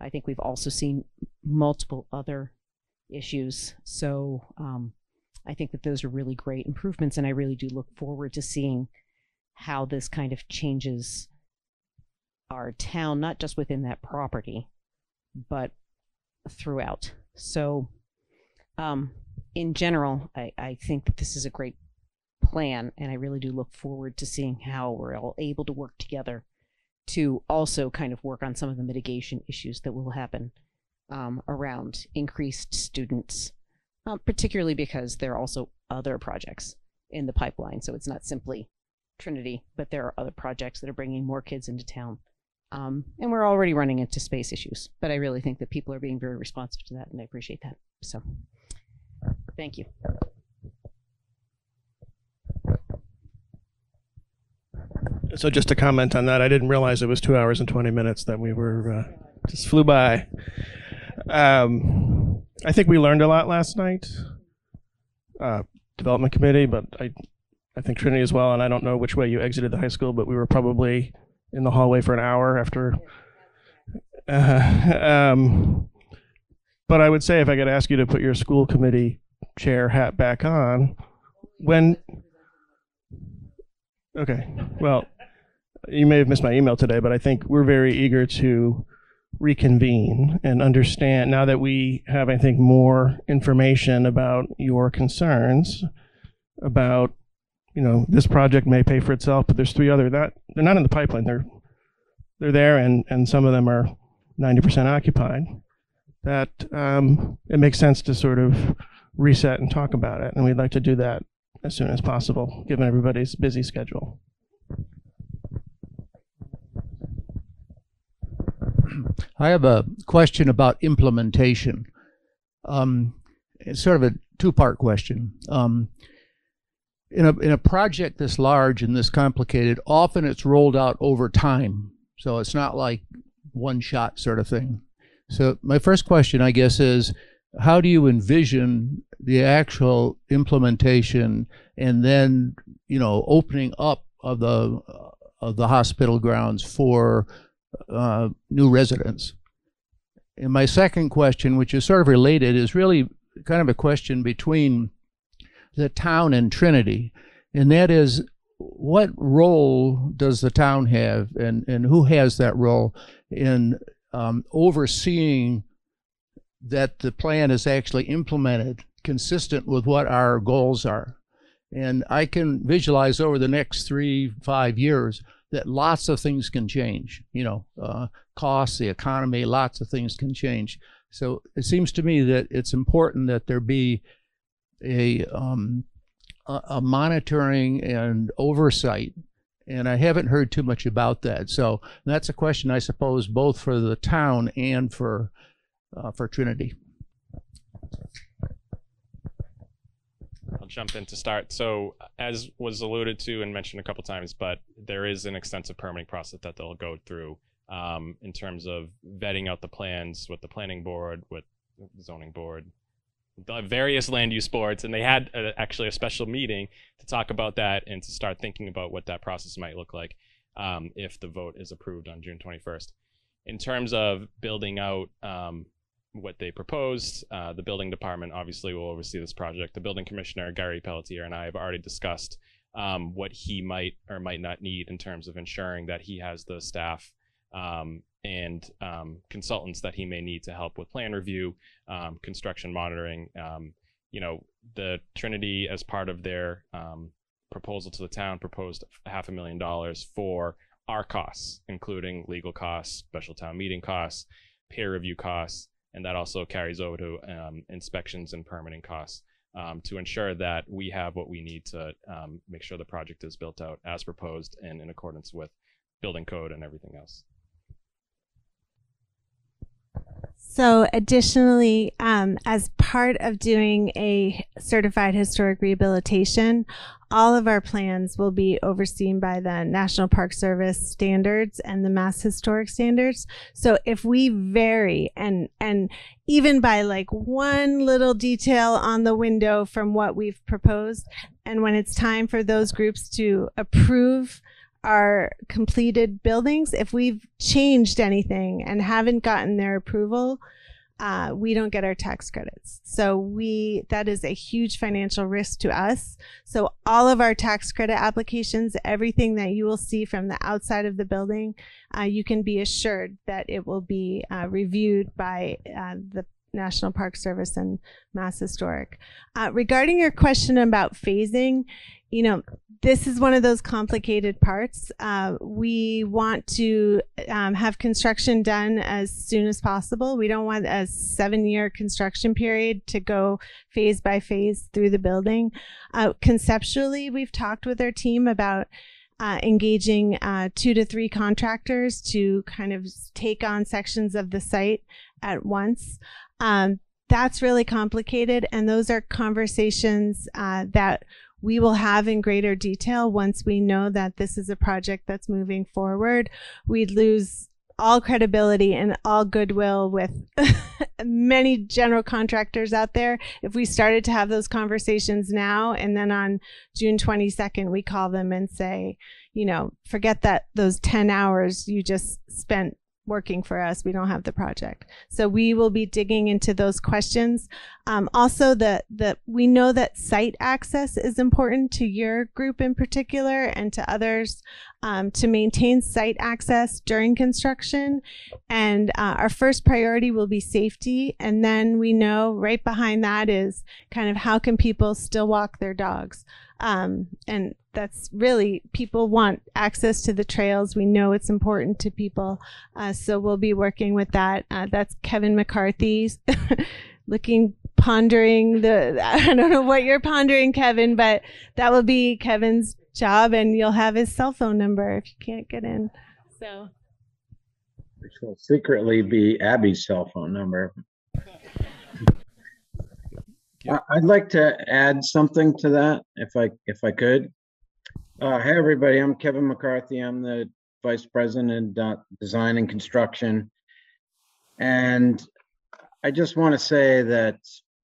I think we've also seen multiple other issues. So, um, I think that those are really great improvements, and I really do look forward to seeing how this kind of changes our town, not just within that property, but throughout. So, um, in general, I, I think that this is a great plan, and I really do look forward to seeing how we're all able to work together to also kind of work on some of the mitigation issues that will happen um, around increased students um, particularly because there are also other projects in the pipeline. So it's not simply Trinity, but there are other projects that are bringing more kids into town. Um, and we're already running into space issues, but I really think that people are being very responsive to that, and I appreciate that. So, thank you. So just to comment on that, I didn't realize it was two hours and 20 minutes that we were, uh, just flew by. Um, I think we learned a lot last night, uh, development committee, but I, I think Trinity as well. And I don't know which way you exited the high school, but we were probably in the hallway for an hour after. Uh, <laughs> um, but I would say if I could ask you to put your school committee chair hat back on, when Okay. Well, you may have missed my email today, but I think we're very eager to reconvene and understand now that we have, I think, more information about your concerns about, you know, this project may pay for itself, but there's three other that they're not in the pipeline. They're they're there, and and some of them are 90% occupied. That um, it makes sense to sort of reset and talk about it, and we'd like to do that as soon as possible, given everybody's busy schedule. I have a question about implementation. Um, it's sort of a two-part question. Um, in a in a project this large and this complicated, often it's rolled out over time, so it's not like one shot sort of thing. So my first question, I guess, is how do you envision the actual implementation and then you know opening up of the of the hospital grounds for uh, new residents and my second question which is sort of related is really kind of a question between the town and trinity and that is what role does the town have and and who has that role in um, overseeing that the plan is actually implemented consistent with what our goals are. And I can visualize over the next three, five years that lots of things can change. You know, uh, costs, the economy, lots of things can change. So it seems to me that it's important that there be a, um, a, monitoring and oversight. And I haven't heard too much about that. So that's a question, I suppose, both for the town and for uh, for Trinity. I'll jump in to start. So, as was alluded to and mentioned a couple times, but there is an extensive permitting process that they'll go through um, in terms of vetting out the plans with the planning board, with the zoning board, the various land use boards, and they had a, actually a special meeting to talk about that and to start thinking about what that process might look like um, if the vote is approved on June 21st. In terms of building out um, what they proposed. Uh, the building department obviously will oversee this project. The building commissioner, Gary Pelletier, and I have already discussed um, what he might or might not need in terms of ensuring that he has the staff um, and um, consultants that he may need to help with plan review, um, construction monitoring. Um, you know, the Trinity, as part of their um, proposal to the town, proposed half a million dollars for our costs, including legal costs, special town meeting costs, peer review costs, and that also carries over to um, inspections and permitting costs um, to ensure that we have what we need to um, make sure the project is built out as proposed and in accordance with building code and everything else. So, additionally, um, as part of doing a certified historic rehabilitation, all of our plans will be overseen by the National Park Service standards and the Mass Historic standards. So, if we vary and and even by like one little detail on the window from what we've proposed, and when it's time for those groups to approve our completed buildings, if we've changed anything and haven't gotten their approval, uh, we don't get our tax credits. So we that is a huge financial risk to us. So all of our tax credit applications, everything that you will see from the outside of the building, uh, you can be assured that it will be uh, reviewed by uh, the National Park Service and Mass Historic. Uh, regarding your question about phasing, you know, this is one of those complicated parts. Uh, we want to um, have construction done as soon as possible. We don't want a seven year construction period to go phase by phase through the building. Uh, conceptually, we've talked with our team about uh, engaging uh, two to three contractors to kind of take on sections of the site at once. Um, that's really complicated, and those are conversations uh, that we will have in greater detail once we know that this is a project that's moving forward. We'd lose all credibility and all goodwill with <laughs> many general contractors out there if we started to have those conversations now and then on June 22nd we call them and say, you know, forget that those 10 hours you just spent working for us, we don't have the project. So we will be digging into those questions. Um, also, the the we know that site access is important to your group in particular and to others um, to maintain site access during construction. And uh, our first priority will be safety, and then we know right behind that is kind of how can people still walk their dogs. Um, and that's really people want access to the trails. We know it's important to people, uh, so we'll be working with that. Uh, that's Kevin McCarthy, <laughs> looking, pondering the. <laughs> I don't know what you're pondering, Kevin, but that will be Kevin's job, and you'll have his cell phone number if you can't get in. So. Which will secretly be Abby's cell phone number. I'd like to add something to that, if I, if I could. Uh, hey, everybody, I'm Kevin McCarthy. I'm the Vice President, uh, Design and Construction. And I just want to say that,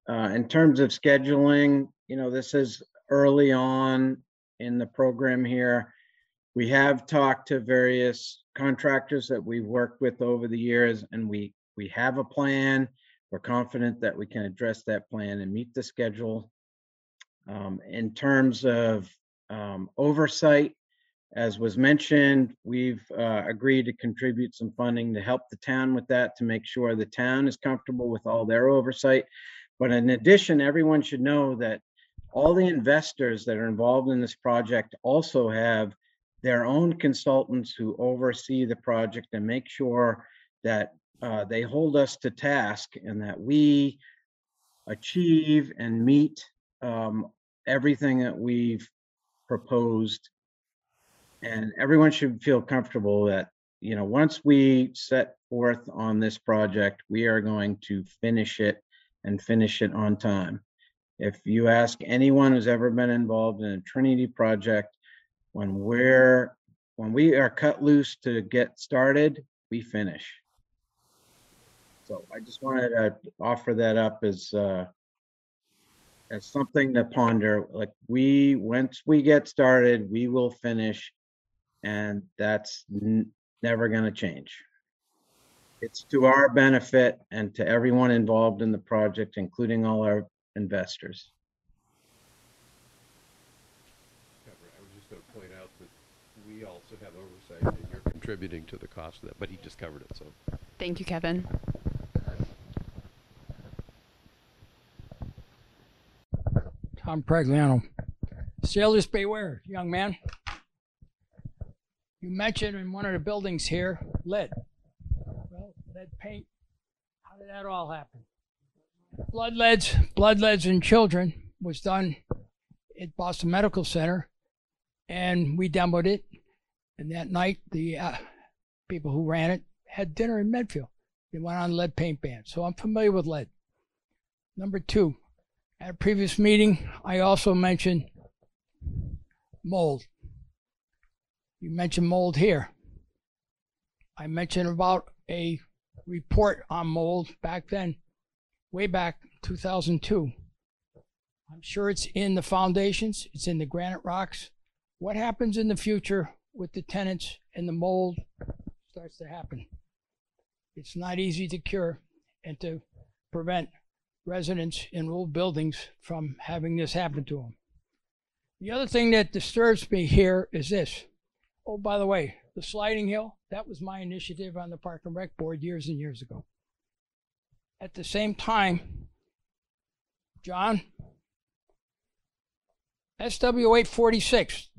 uh, in terms of scheduling, you know, this is early on in the program here. We have talked to various contractors that we've worked with over the years, and we, we have a plan. We're confident that we can address that plan and meet the schedule. Um, in terms of, um, oversight, as was mentioned, we've, uh, agreed to contribute some funding to help the town with that, to make sure the town is comfortable with all their oversight. But in addition, everyone should know that all the investors that are involved in this project also have their own consultants who oversee the project and make sure that uh, they hold us to task and that we achieve and meet um, everything that we've proposed. And everyone should feel comfortable that, you know, once we set forth on this project, we are going to finish it and finish it on time. If you ask anyone who's ever been involved in a Trinity project, when we're, when we are cut loose to get started, we finish. So I just wanted to offer that up as, uh, as something to ponder, like we, once we get started, we will finish. And that's n- never gonna change. It's to our benefit and to everyone involved in the project, including all our investors. I was just going to point out that we also have oversight and you're contributing to the cost of that, but he just covered it, so. Thank you, Kevin. Tom Pregliano. Sailors beware, young man. You mentioned in one of the buildings here lead. Well, lead paint. How did that all happen? Blood leads, blood leads in children was done at Boston Medical Center, and we demoed it. And that night, the uh, people who ran it had dinner in Medfield. They went on lead paint ban, so I'm familiar with lead. Number two, at a previous meeting, I also mentioned mold. You mentioned mold here. I mentioned about a report on mold back then, way back 2002. I'm sure it's in the foundations, it's in the granite rocks. What happens in the future with the tenants and the mold starts to happen? It's not easy to cure and to prevent residents in old buildings from having this happen to them. The other thing that disturbs me here is this. Oh, by the way, the sliding hill, that was my initiative on the Park and Rec Board years and years ago. At the same time, John, SW 846,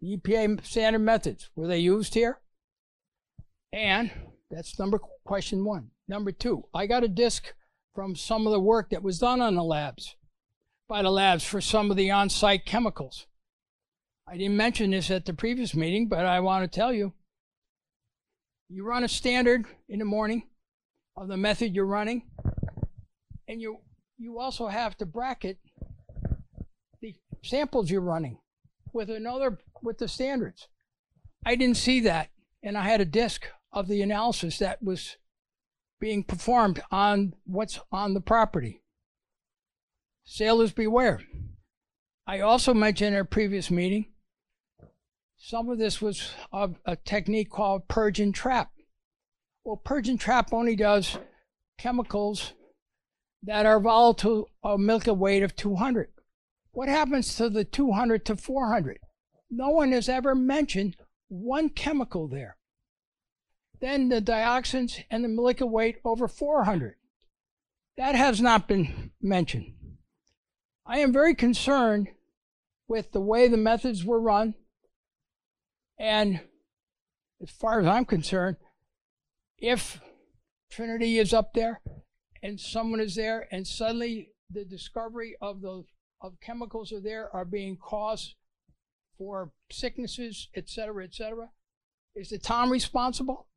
the EPA standard methods, were they used here? And that's number question one. Number two, I got a disc from some of the work that was done on the labs, by the labs for some of the on site chemicals. I didn't mention this at the previous meeting, but I want to tell you you run a standard in the morning of the method you're running, and you, you also have to bracket the samples you're running with another with the standards. I didn't see that, and I had a disk of the analysis that was being performed on what's on the property. Sailors beware. I also mentioned in a previous meeting, some of this was of a technique called purge and trap. Well, Purge and Trap only does chemicals that are volatile a Milky weight of 200. What happens to the 200 to 400? No one has ever mentioned one chemical there. Then the dioxins and the molecular weight over 400. That has not been mentioned. I am very concerned with the way the methods were run. And as far as I'm concerned, if Trinity is up there and someone is there and suddenly the discovery of those of chemicals are there are being caused for sicknesses, et cetera, et cetera, is the town responsible?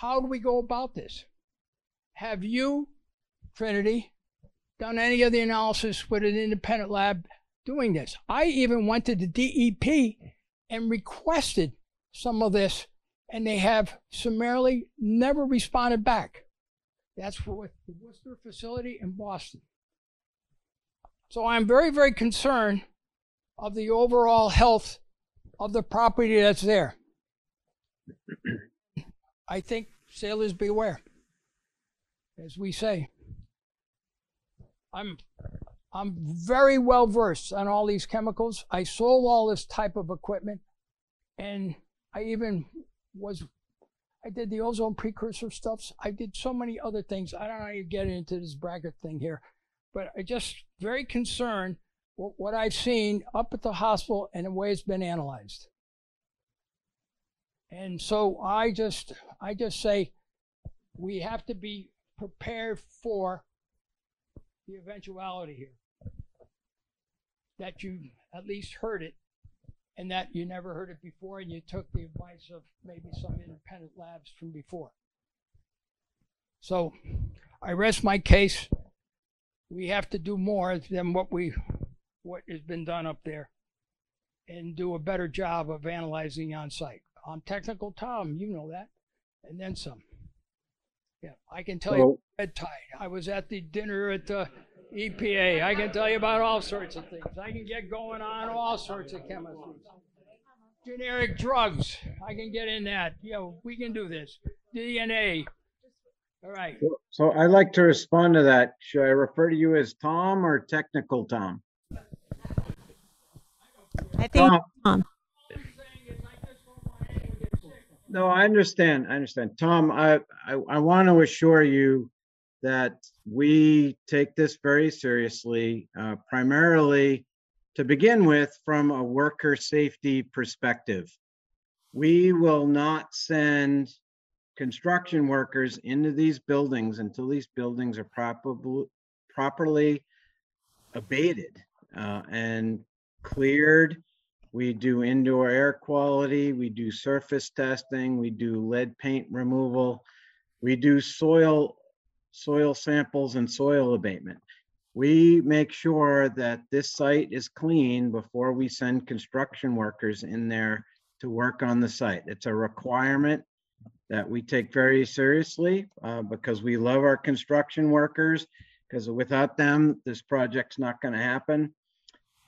How do we go about this? Have you, Trinity, done any of the analysis with an independent lab doing this? I even went to the DEP and requested some of this, and they have summarily never responded back. That's with the Worcester facility in Boston. So I'm very, very concerned of the overall health of the property that's there. I think sailors beware, as we say. I'm I'm very well versed on all these chemicals. I sold all this type of equipment, and I even was I did the ozone precursor stuffs. I did so many other things. I don't know how you get into this bracket thing here, but I just very concerned what, what I've seen up at the hospital and the way it's been analyzed. And so I just I just say we have to be prepared for the eventuality here. That you at least heard it and that you never heard it before and you took the advice of maybe some independent labs from before. So I rest my case. We have to do more than what we what has been done up there and do a better job of analyzing on site. I'm technical Tom, you know that. And then some. Yeah, I can tell you red tide. I was at the dinner at the EPA. I can tell you about all sorts of things. I can get going on all sorts of chemistries. Generic drugs. I can get in that. You know, we can do this. DNA. All right. So- So I'd like to respond to that. Should I refer to you as Tom or technical Tom? I think Tom. Tom. No, I understand. I understand. Tom, I, I, I want to assure you that we take this very seriously, uh, primarily to begin with, from a worker safety perspective. We will not send construction workers into these buildings until these buildings are properly, properly abated uh, and cleared. We do indoor air quality, we do surface testing, we do lead paint removal, we do soil, soil samples and soil abatement. We make sure that this site is clean before we send construction workers in there to work on the site. It's a requirement that we take very seriously uh, because we love our construction workers. Because without them, this project's not going to happen.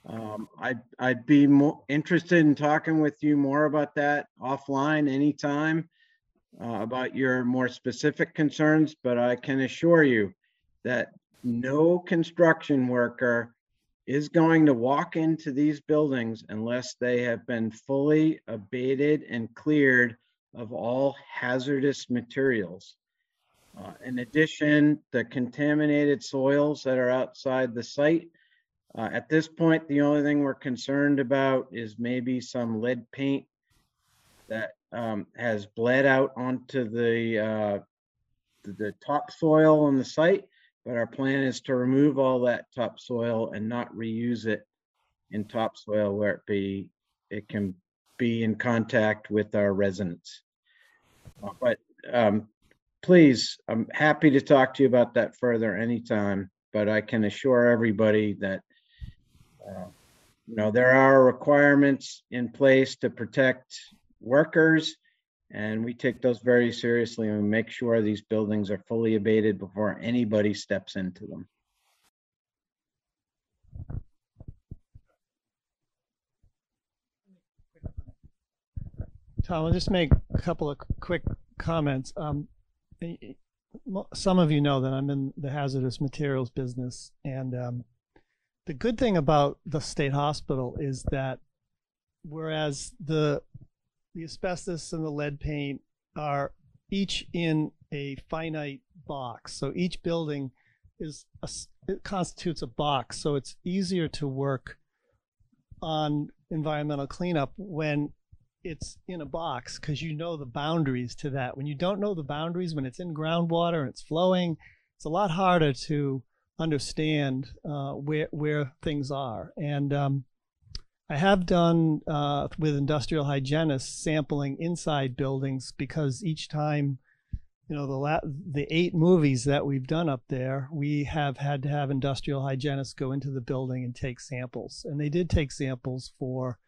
Um, I'd, I'd be more interested in talking with you more about that offline anytime uh, about your more specific concerns, but I can assure you that no construction worker is going to walk into these buildings unless they have been fully abated and cleared of all hazardous materials. Uh, in addition, the contaminated soils that are outside the site uh, at this point, the only thing we're concerned about is maybe some lead paint that um, has bled out onto the, uh, the, the topsoil on the site. But our plan is to remove all that topsoil and not reuse it in topsoil where it be, it can be in contact with our residents. Uh, But um, please, I'm happy to talk to you about that further anytime. But I can assure everybody that uh, You know, there are requirements in place to protect workers. And we take those very seriously and we make sure these buildings are fully abated before anybody steps into them. Tom, I'll just make a couple of quick comments. Um, some of you know that I'm in the hazardous materials business, and um, the good thing about the state hospital is that whereas the the asbestos and the lead paint are each in a finite box, so each building is a it constitutes a box, so it's easier to work on environmental cleanup when it's in a box because you know the boundaries to that. When you don't know the boundaries, when it's in groundwater and it's flowing, it's a lot harder to understand uh, where where things are. And um, I have done uh, with industrial hygienists sampling inside buildings because each time, you know, the la- the eight movies that we've done up there, we have had to have industrial hygienists go into the building and take samples, and they did take samples for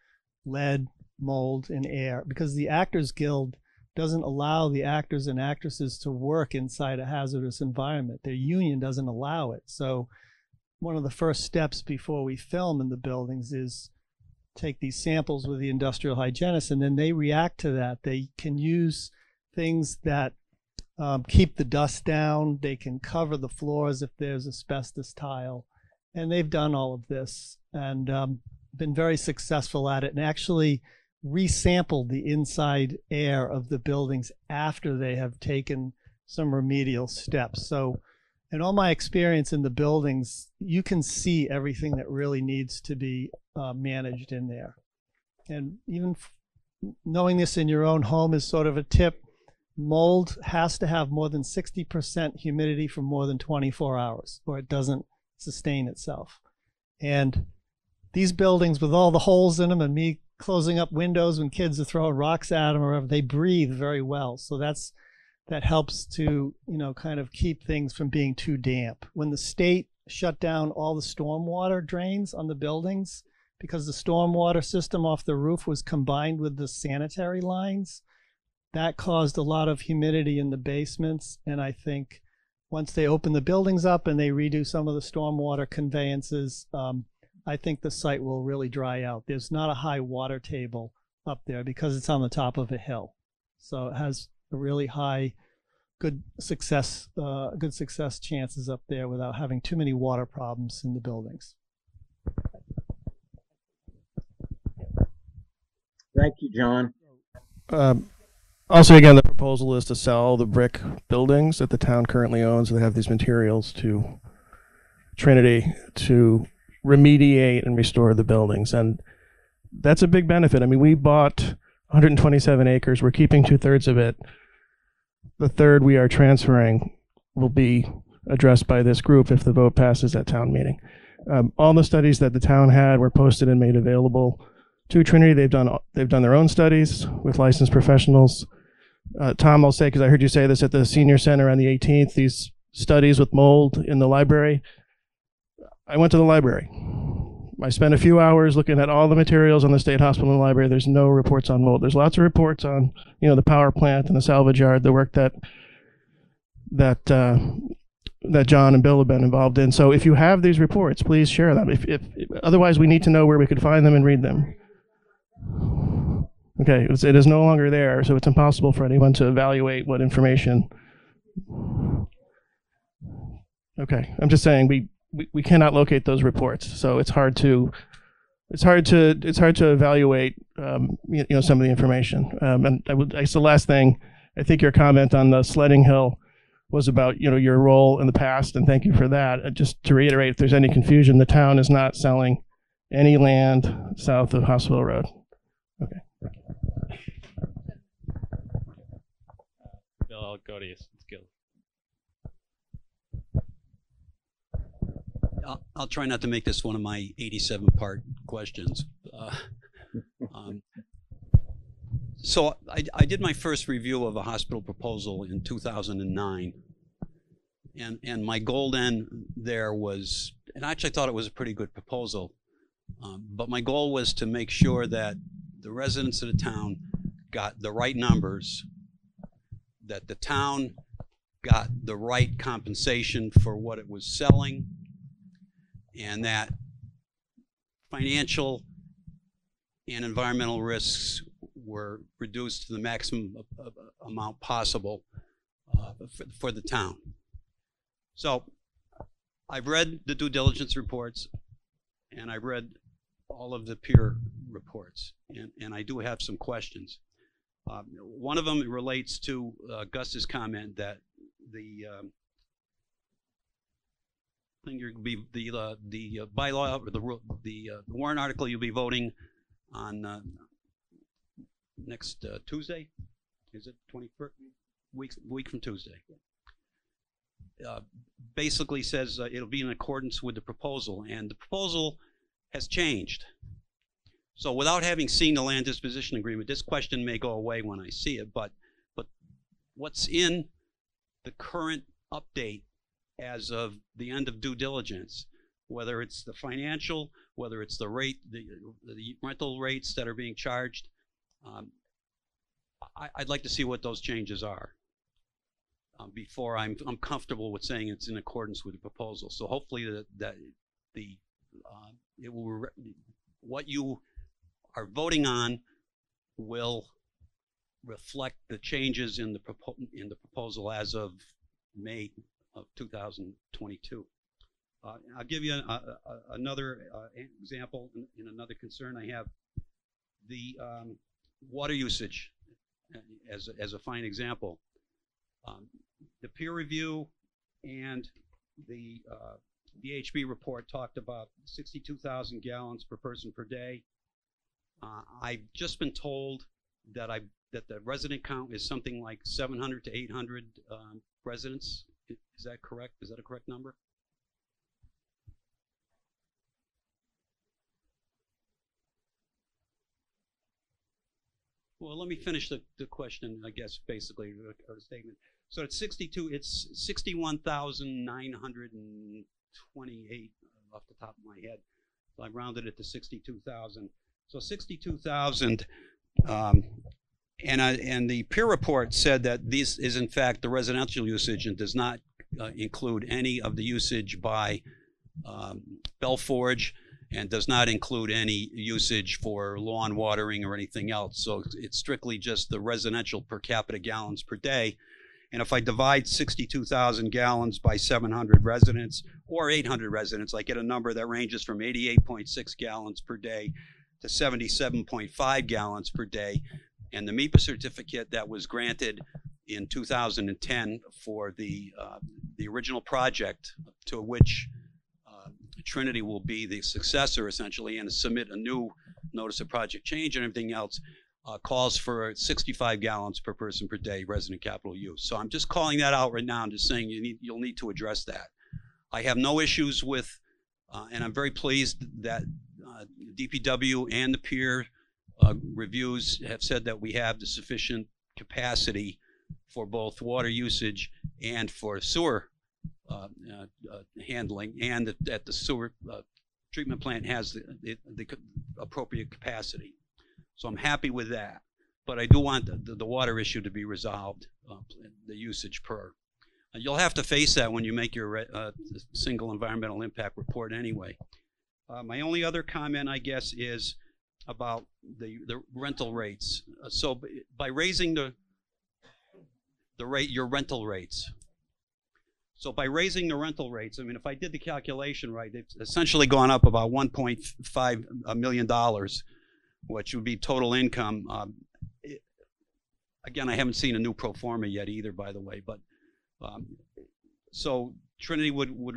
lead, mold, and air because the Actors Guild doesn't allow the actors and actresses to work inside a hazardous environment. Their union doesn't allow it. So one of the first steps before we film in the buildings is take these samples with the industrial hygienists and then they react to that. They can use things that um, keep the dust down. They can cover the floors if there's asbestos tile. And they've done all of this and um, been very successful at it and actually resampled the inside air of the buildings after they have taken some remedial steps. So, in all my experience in the buildings, you can see everything that really needs to be uh, managed in there. And even knowing this in your own home is sort of a tip. Mold has to have more than 60% humidity for more than 24 hours, or it doesn't sustain itself. And these buildings with all the holes in them and me closing up windows when kids are throwing rocks at them or whatever, they breathe very well. So that's that helps to you know kind of keep things from being too damp. When the state shut down all the stormwater drains on the buildings because the stormwater system off the roof was combined with the sanitary lines, that caused a lot of humidity in the basements. And I think once they open the buildings up and they redo some of the stormwater conveyances, um, I think the site will really dry out. There's not a high water table up there because it's on the top of a hill. So it has a really high, good success, uh, good success chances up there without having too many water problems in the buildings. Thank you, John. Um, also, again, the proposal is to sell the brick buildings that the town currently owns. They have these materials to Trinity to remediate and restore the buildings, and that's a big benefit. I mean, we bought 127 acres. We're keeping two thirds of it. The third we are transferring will be addressed by this group if the vote passes at town meeting. Um, all the studies that the town had were posted and made available to Trinity. They've done they've done their own studies with licensed professionals. Uh, Tom, I'll say because I heard you say this at the senior center on the 18th. These studies with mold in the library. I went to the library. I spent a few hours looking at all the materials on the state hospital and library. There's no reports on mold. There's lots of reports on you know the power plant and the salvage yard, the work that that uh, that John and Bill have been involved in. So if you have these reports, please share them. If, if otherwise, we need to know where we could find them and read them. Okay, it's, it is no longer there, so it's impossible for anyone to evaluate what information. Okay, I'm just saying we, we, we cannot locate those reports, so it's hard to it's hard to it's hard to evaluate um, you, know some of the information. Um, and I would I guess the last thing, I think your comment on the sledding hill was about you know your role in the past, and thank you for that. Uh, just to reiterate, if there's any confusion, the town is not selling any land south of Hospital Road. Okay. Bill, I'll go to you. It's Gil. I'll, try not to make this one of my 87 part questions. Uh, um, so I, I did my first review of a hospital proposal in 2009. And, and my goal then there was, and I actually thought it was a pretty good proposal, um, but my goal was to make sure that the residents of the town got the right numbers, that the town got the right compensation for what it was selling, and that financial and environmental risks were reduced to the maximum a- amount possible uh, for, for the town. So I've read the due diligence reports and I've read all of the peer reports and, and I do have some questions. Um, one of them relates to uh, Gus's comment that the um, thing you'll be the uh, the uh, bylaw or the ru- the uh, warrant article you'll be voting on uh, next uh, Tuesday. Is it twenty first week week from Tuesday? Uh, basically says uh, it'll be in accordance with the proposal, and the proposal has changed. So without having seen the land disposition agreement, this question may go away when I see it, but but what's in the current update as of the end of due diligence, whether it's the financial, whether it's the rate, the, the rental rates that are being charged, um, I, I'd like to see what those changes are um, before I'm, I'm comfortable with saying it's in accordance with the proposal. So hopefully that, the, uh, it will, what you are voting on will reflect the changes in the propo- in the proposal as of May of 2022. Uh, I'll give you a, a, another uh, example in, in another concern I have. The um, water usage uh, as, as a fine example. Um, the peer review and the uh, VHB report talked about 62,000 gallons per person per day. Uh, I've just been told that I that the resident count is something like 700 to 800 um, residents. Is that correct? Is that a correct number? Well, let me finish the, the question, I guess, basically, or the statement. So it's 62, it's 61,928 off the top of my head. So I rounded it to 62,000. So 62,000, um, and and the peer report said that this is in fact the residential usage and does not uh, include any of the usage by um, Bellforge and does not include any usage for lawn watering or anything else. So it's strictly just the residential per capita gallons per day. And if I divide 62,000 gallons by 700 residents or 800 residents, I get a number that ranges from 88.6 gallons per day to 77.5 gallons per day. And the MEPA certificate that was granted in 2010 for the, uh, the original project to which uh, Trinity will be the successor essentially and submit a new notice of project change and everything else uh, calls for 65 gallons per person per day resident capital use. So I'm just calling that out right now. I'm just saying you need, you'll need to address that. I have no issues with, uh, and I'm very pleased that uh, DPW and the peer uh, reviews have said that we have the sufficient capacity for both water usage and for sewer uh, uh, uh, handling, and that, that the sewer uh, treatment plant has the, the, the appropriate capacity. So I'm happy with that. But I do want the, the, water issue to be resolved, uh, the usage per. You'll have to face that when you make your single environmental impact report anyway. My only other comment, I guess, is about the, the rental rates. Uh, so by raising the the rate, your rental rates. So by raising the rental rates, I mean, if I did the calculation right, it's essentially gone up about 1.5 million dollars, which would be total income. Um, it- again, I haven't seen a new pro forma yet either, by the way, but um, so Trinity would would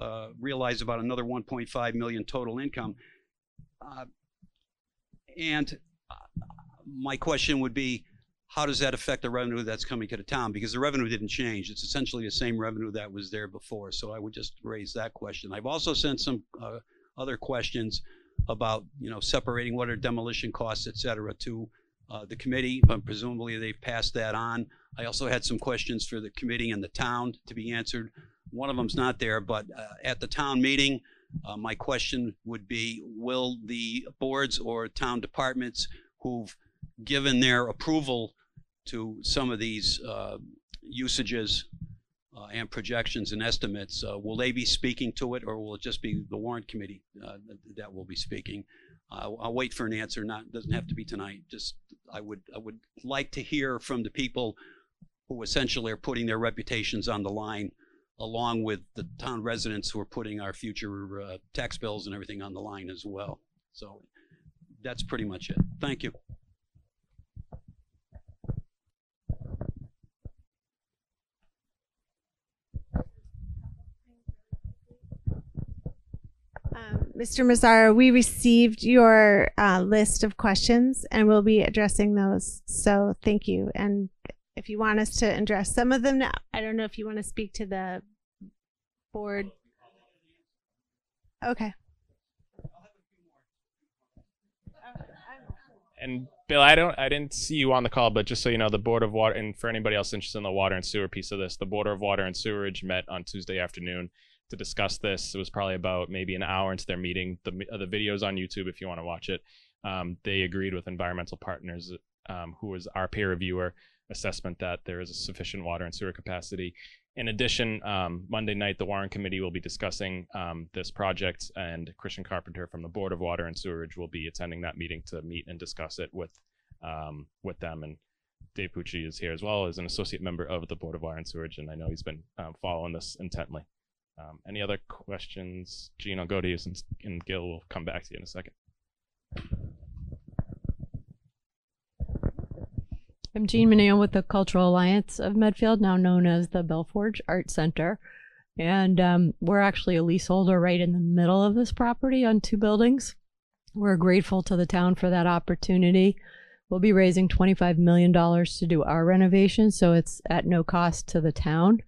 uh, realize about another 1.5 million total income. Uh, and uh, my question would be, how does that affect the revenue that's coming to the town? Because the revenue didn't change. It's essentially the same revenue that was there before. So I would just raise that question. I've also sent some uh, other questions about, you know, separating what are demolition costs, et cetera, to uh, the committee, but presumably they've passed that on. I also had some questions for the committee and the town to be answered. One of them's not there, but uh, at the town meeting, uh, my question would be, will the boards or town departments who've given their approval to some of these uh, usages uh, and projections and estimates, uh, will they be speaking to it or will it just be the warrant committee uh, that- will be speaking? I'll wait for an answer, not, doesn't have to be tonight, just, I would I would like to hear from the people who essentially are putting their reputations on the line, along with the town residents who are putting our future uh, tax bills and everything on the line as well. So that's pretty much it. Thank you. Um, Mr. Mazzara, we received your uh, list of questions and we'll be addressing those. So thank you. And if you want us to address some of them now, I don't know if you want to speak to the board. Okay. And Bill, I don't, I didn't see you on the call, but just so you know, the Board of Water, and for anybody else interested in the water and sewer piece of this, the Board of Water and Sewerage met on Tuesday afternoon to discuss this. It was probably about maybe an hour into their meeting. The uh, the video's on YouTube if you want to watch it. Um, they agreed with environmental partners, um, who was our peer reviewer, assessment that there is a sufficient water and sewer capacity. In addition, um, Monday night, the Warrant Committee will be discussing um, this project, and Christian Carpenter from the Board of Water and Sewerage will be attending that meeting to meet and discuss it with um, with them. And Dave Pucci is here as well as an associate member of the Board of Water and Sewerage, and I know he's been um, following this intently. Um, any other questions? Jean, I'll go to you, since, and Gil will come back to you in a second. I'm Jean Mineo with the Cultural Alliance of Medfield, now known as the Bellforge Art Center. And um, we're actually a leaseholder right in the middle of this property on two buildings. We're grateful to the town for that opportunity. We'll be raising $25 million to do our renovation, so it's at no cost to the town.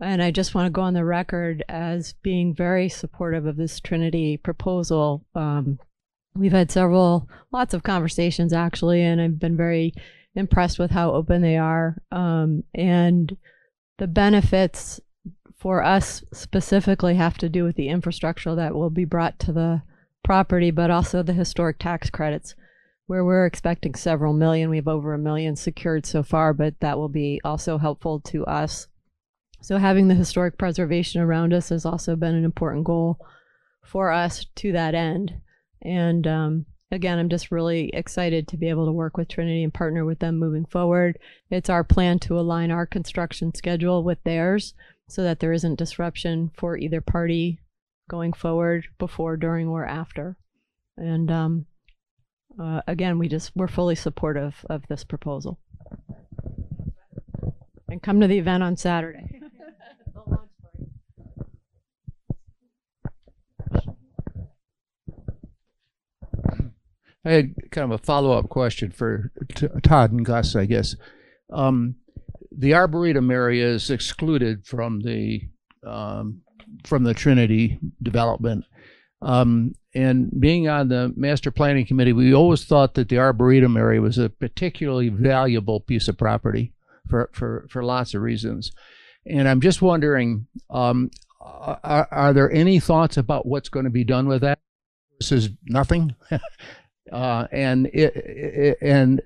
And I just want to go on the record as being very supportive of this Trinity proposal. Um, we've had several, lots of conversations actually, and I've been very impressed with how open they are. Um, and the benefits for us specifically have to do with the infrastructure that will be brought to the property, but also the historic tax credits, where we're expecting several million. We have over a million secured so far, but that will be also helpful to us. So having the historic preservation around us has also been an important goal for us to that end. And um, again, I'm just really excited to be able to work with Trinity and partner with them moving forward. It's our plan to align our construction schedule with theirs so that there isn't disruption for either party going forward before, during, or after. And um, uh, again, we just we're fully supportive of this proposal. And come to the event on Saturday. I had kind of a follow-up question for Todd and Gus, I guess. Um, the arboretum area is excluded from the um, from the Trinity development. Um, and being on the master planning committee, we always thought that the arboretum area was a particularly valuable piece of property for for for lots of reasons. And I'm just wondering, um, are, are there any thoughts about what's going to be done with that? This is nothing. <laughs> Uh, and it, it, and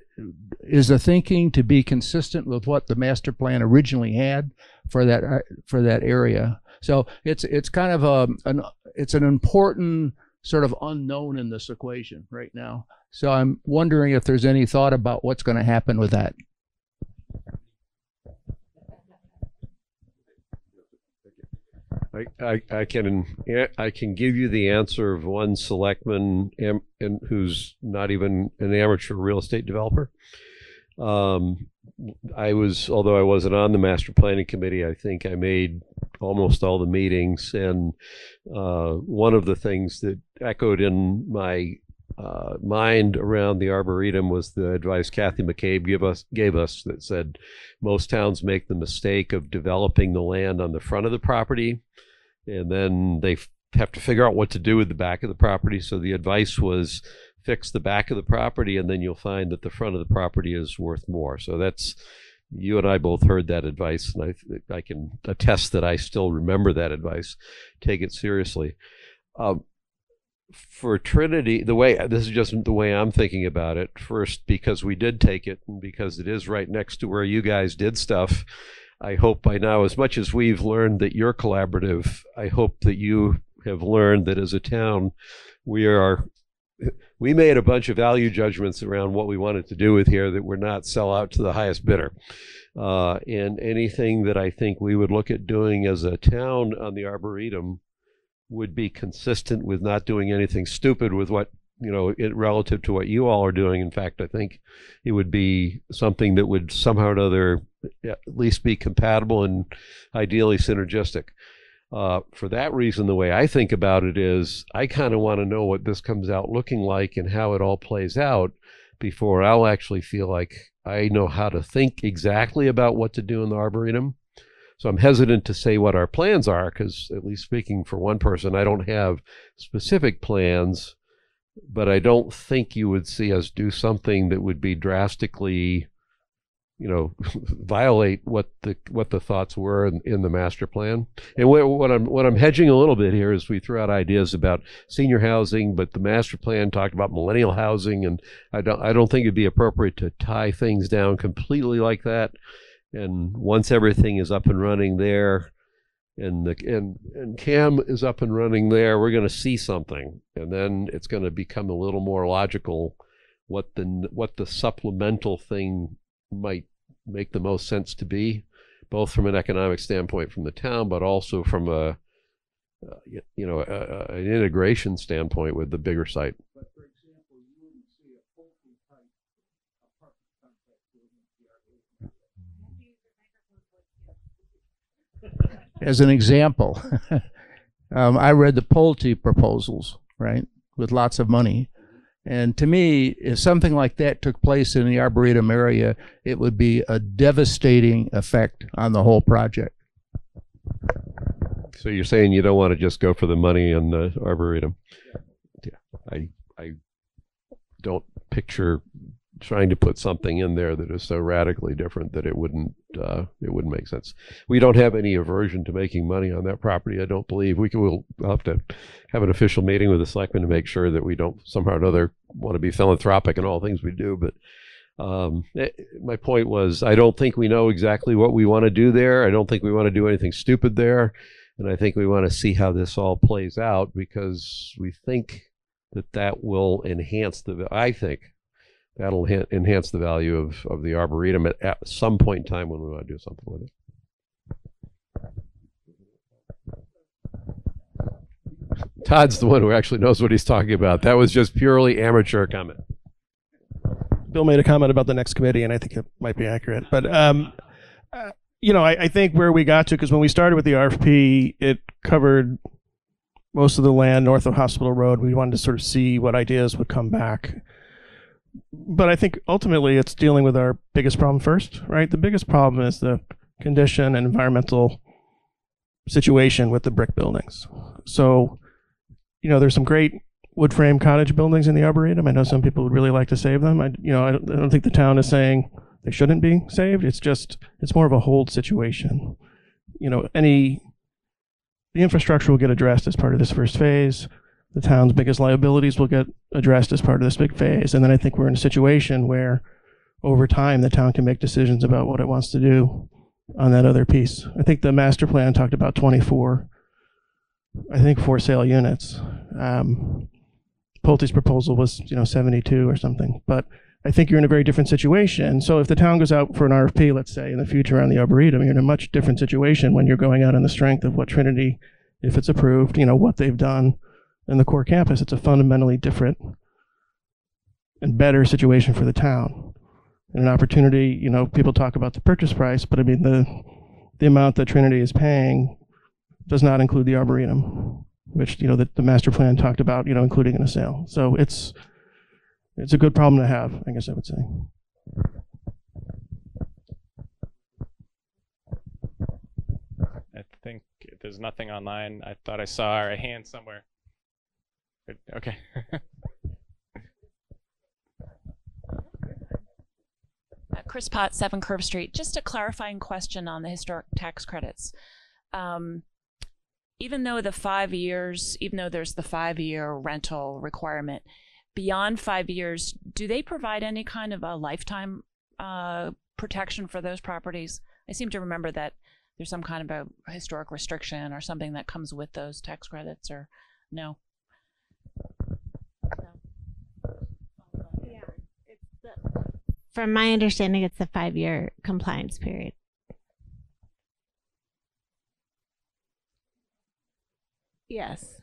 is the thinking to be consistent with what the master plan originally had for that uh, for that area? So it's it's kind of a an it's an important sort of unknown in this equation right now. So I'm wondering if there's any thought about what's going to happen with that. I, I, can I can give you the answer of one selectman am, and who's not even an amateur real estate developer. Um, I was, although I wasn't on the master planning committee, I think I made almost all the meetings. And uh, one of the things that echoed in my uh, mind around the arboretum was the advice Kathy McCabe gave us gave us that said most towns make the mistake of developing the land on the front of the property, and then they f- have to figure out what to do with the back of the property. So the advice was fix the back of the property, and then you'll find that the front of the property is worth more. So that's you and I both heard that advice, and I I can attest that I still remember that advice. Take it seriously. Um, for Trinity, the way this is just the way I'm thinking about it. First, because we did take it, and because it is right next to where you guys did stuff. I hope by now, as much as we've learned that you're collaborative, I hope that you have learned that as a town, we are we made a bunch of value judgments around what we wanted to do with here that were not sell out to the highest bidder. Uh, and anything that I think we would look at doing as a town on the Arboretum would be consistent with not doing anything stupid with what, you know, it, relative to what you all are doing. In fact, I think it would be something that would somehow or another at least be compatible and ideally synergistic. Uh, for that reason, the way I think about it is I kind of want to know what this comes out looking like and how it all plays out before I'll actually feel like I know how to think exactly about what to do in the Arboretum. So I'm hesitant to say what our plans are because, at least speaking for one person, I don't have specific plans, but I don't think you would see us do something that would be drastically you know <laughs> violate what the what the thoughts were in, in the master plan. And what, what i'm what i'm hedging a little bit here is we threw out ideas about senior housing but the master plan talked about millennial housing and i don't i don't think it'd be appropriate to tie things down completely like that and once everything is up and running there and the and and CAM is up and running there we're going to see something and then it's going to become a little more logical what the what the supplemental thing might make the most sense to be, both from an economic standpoint from the town, but also from a you know an integration standpoint with the bigger site. As an example, <laughs> um, I read the Pulte proposals, right, with lots of money. And to me, if something like that took place in the Arboretum area, it would be a devastating effect on the whole project. So you're saying you don't want to just go for the money in the arboretum? Yeah, I I don't picture trying to put something in there that is so radically different that it wouldn't uh, it wouldn't make sense. We don't have any aversion to making money on that property. I don't believe we can. We'll have to have an official meeting with the selectmen to make sure that we don't somehow or another want to be philanthropic in all things we do. But um, eh, my point was, I don't think we know exactly what we want to do there. I don't think we want to do anything stupid there, and I think we want to see how this all plays out because we think that that will enhance the. I think that'll ha- enhance the value of, of the arboretum at, at some point in time when we want to do something with it. Todd's the one who actually knows what he's talking about. That was just purely amateur comment. Bill made a comment about the next committee, and I think it might be accurate. But um, uh, you know, I, I think where we got to because when we started with the RFP, it covered most of the land north of Hospital Road. We wanted to sort of see what ideas would come back. But I think ultimately it's dealing with our biggest problem first, right? The biggest problem is the condition and environmental situation with the brick buildings. So, you know, there's some great wood frame cottage buildings in the arboretum. I know some people would really like to save them. I, you know, I don't, I don't think the town is saying they shouldn't be saved. It's just it's more of a hold situation. You know, any the infrastructure will get addressed as part of this first phase. The town's biggest liabilities will get addressed as part of this big phase, and then I think we're in a situation where, over time, the town can make decisions about what it wants to do on that other piece. I think the master plan talked about 24, I think, for sale units. Um, Pulte's proposal was, you know, 72 or something. But I think you're in a very different situation. So if the town goes out for an RFP, let's say, in the future on the Arboretum, you're in a much different situation when you're going out on the strength of what Trinity, if it's approved, you know, what they've done in the core campus. It's a fundamentally different and better situation for the town. And an opportunity, you know, people talk about the purchase price, but I mean, the, the amount that Trinity is paying does not include the Arboretum which you know the, the master plan talked about you know including in a sale so it's it's a good problem to have i guess i would say I think there's nothing online. I thought I saw a hand somewhere. Okay. <laughs> Uh, Chris Potts, 7 Curve Street. Just a clarifying question on the historic tax credits. Um, even though the five years, even though there's the five year rental requirement, beyond five years, do they provide any kind of a lifetime uh, protection for those properties? I seem to remember that there's some kind of a historic restriction or something that comes with those tax credits, or no? From my understanding, it's a five-year compliance period. Yes.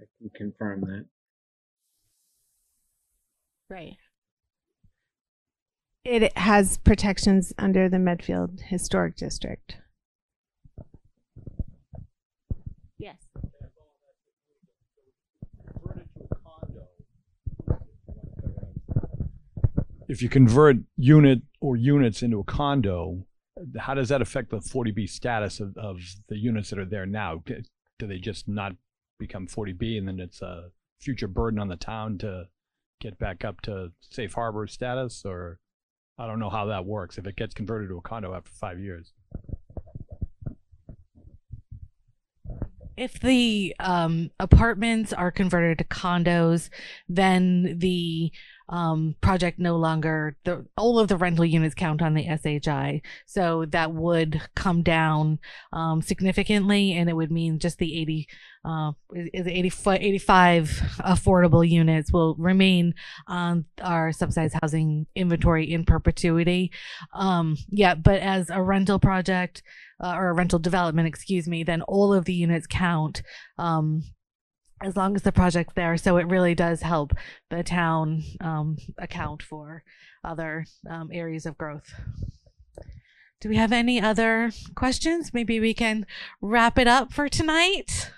I can confirm that. Right. It has protections under the Medfield Historic District. If you convert unit or units into a condo, how does that affect the 40B status of, of the units that are there now? Do they just not become 40B and then it's a future burden on the town to get back up to safe harbor status? Or I don't know how that works if it gets converted to a condo after five years. if the um, apartments are converted to condos, then the um, project no longer the all of the rental units count on the SHI, so that would come down um, significantly, and it would mean just the eighty. Uh, is 80, 85 affordable units will remain on our subsidized housing inventory in perpetuity. Um, yeah, but as a rental project uh, or a rental development, excuse me, then all of the units count. Um, as long as the project's there. So it really does help the town um, account for other um, areas of growth. Do we have any other questions? Maybe we can wrap it up for tonight.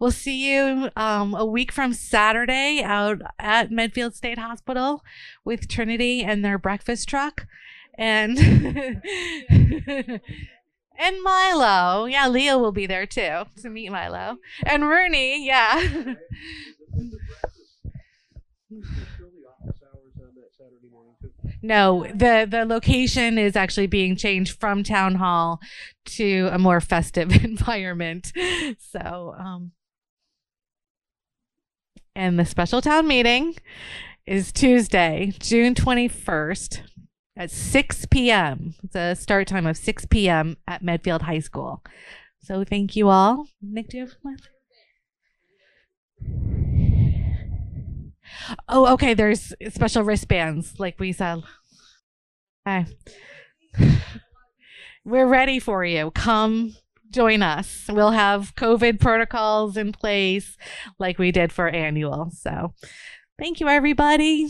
We'll see you um, a week from Saturday out at Medfield State Hospital with Trinity and their breakfast truck. And <laughs> and Milo. Yeah, Leo will be there too to meet Milo. And Rooney, yeah. <laughs> No, the the location is actually being changed from town hall to a more festive <laughs> environment. So, um and the special town meeting is Tuesday, June 21st at 6 p.m. It's a start time of 6 p.m. at Medfield High School. So thank you all. Nick, do you have one? Oh, okay. There's special wristbands, like we said. Okay. We're ready for you. Come join us. We'll have COVID protocols in place like we did for annual. So thank you, everybody.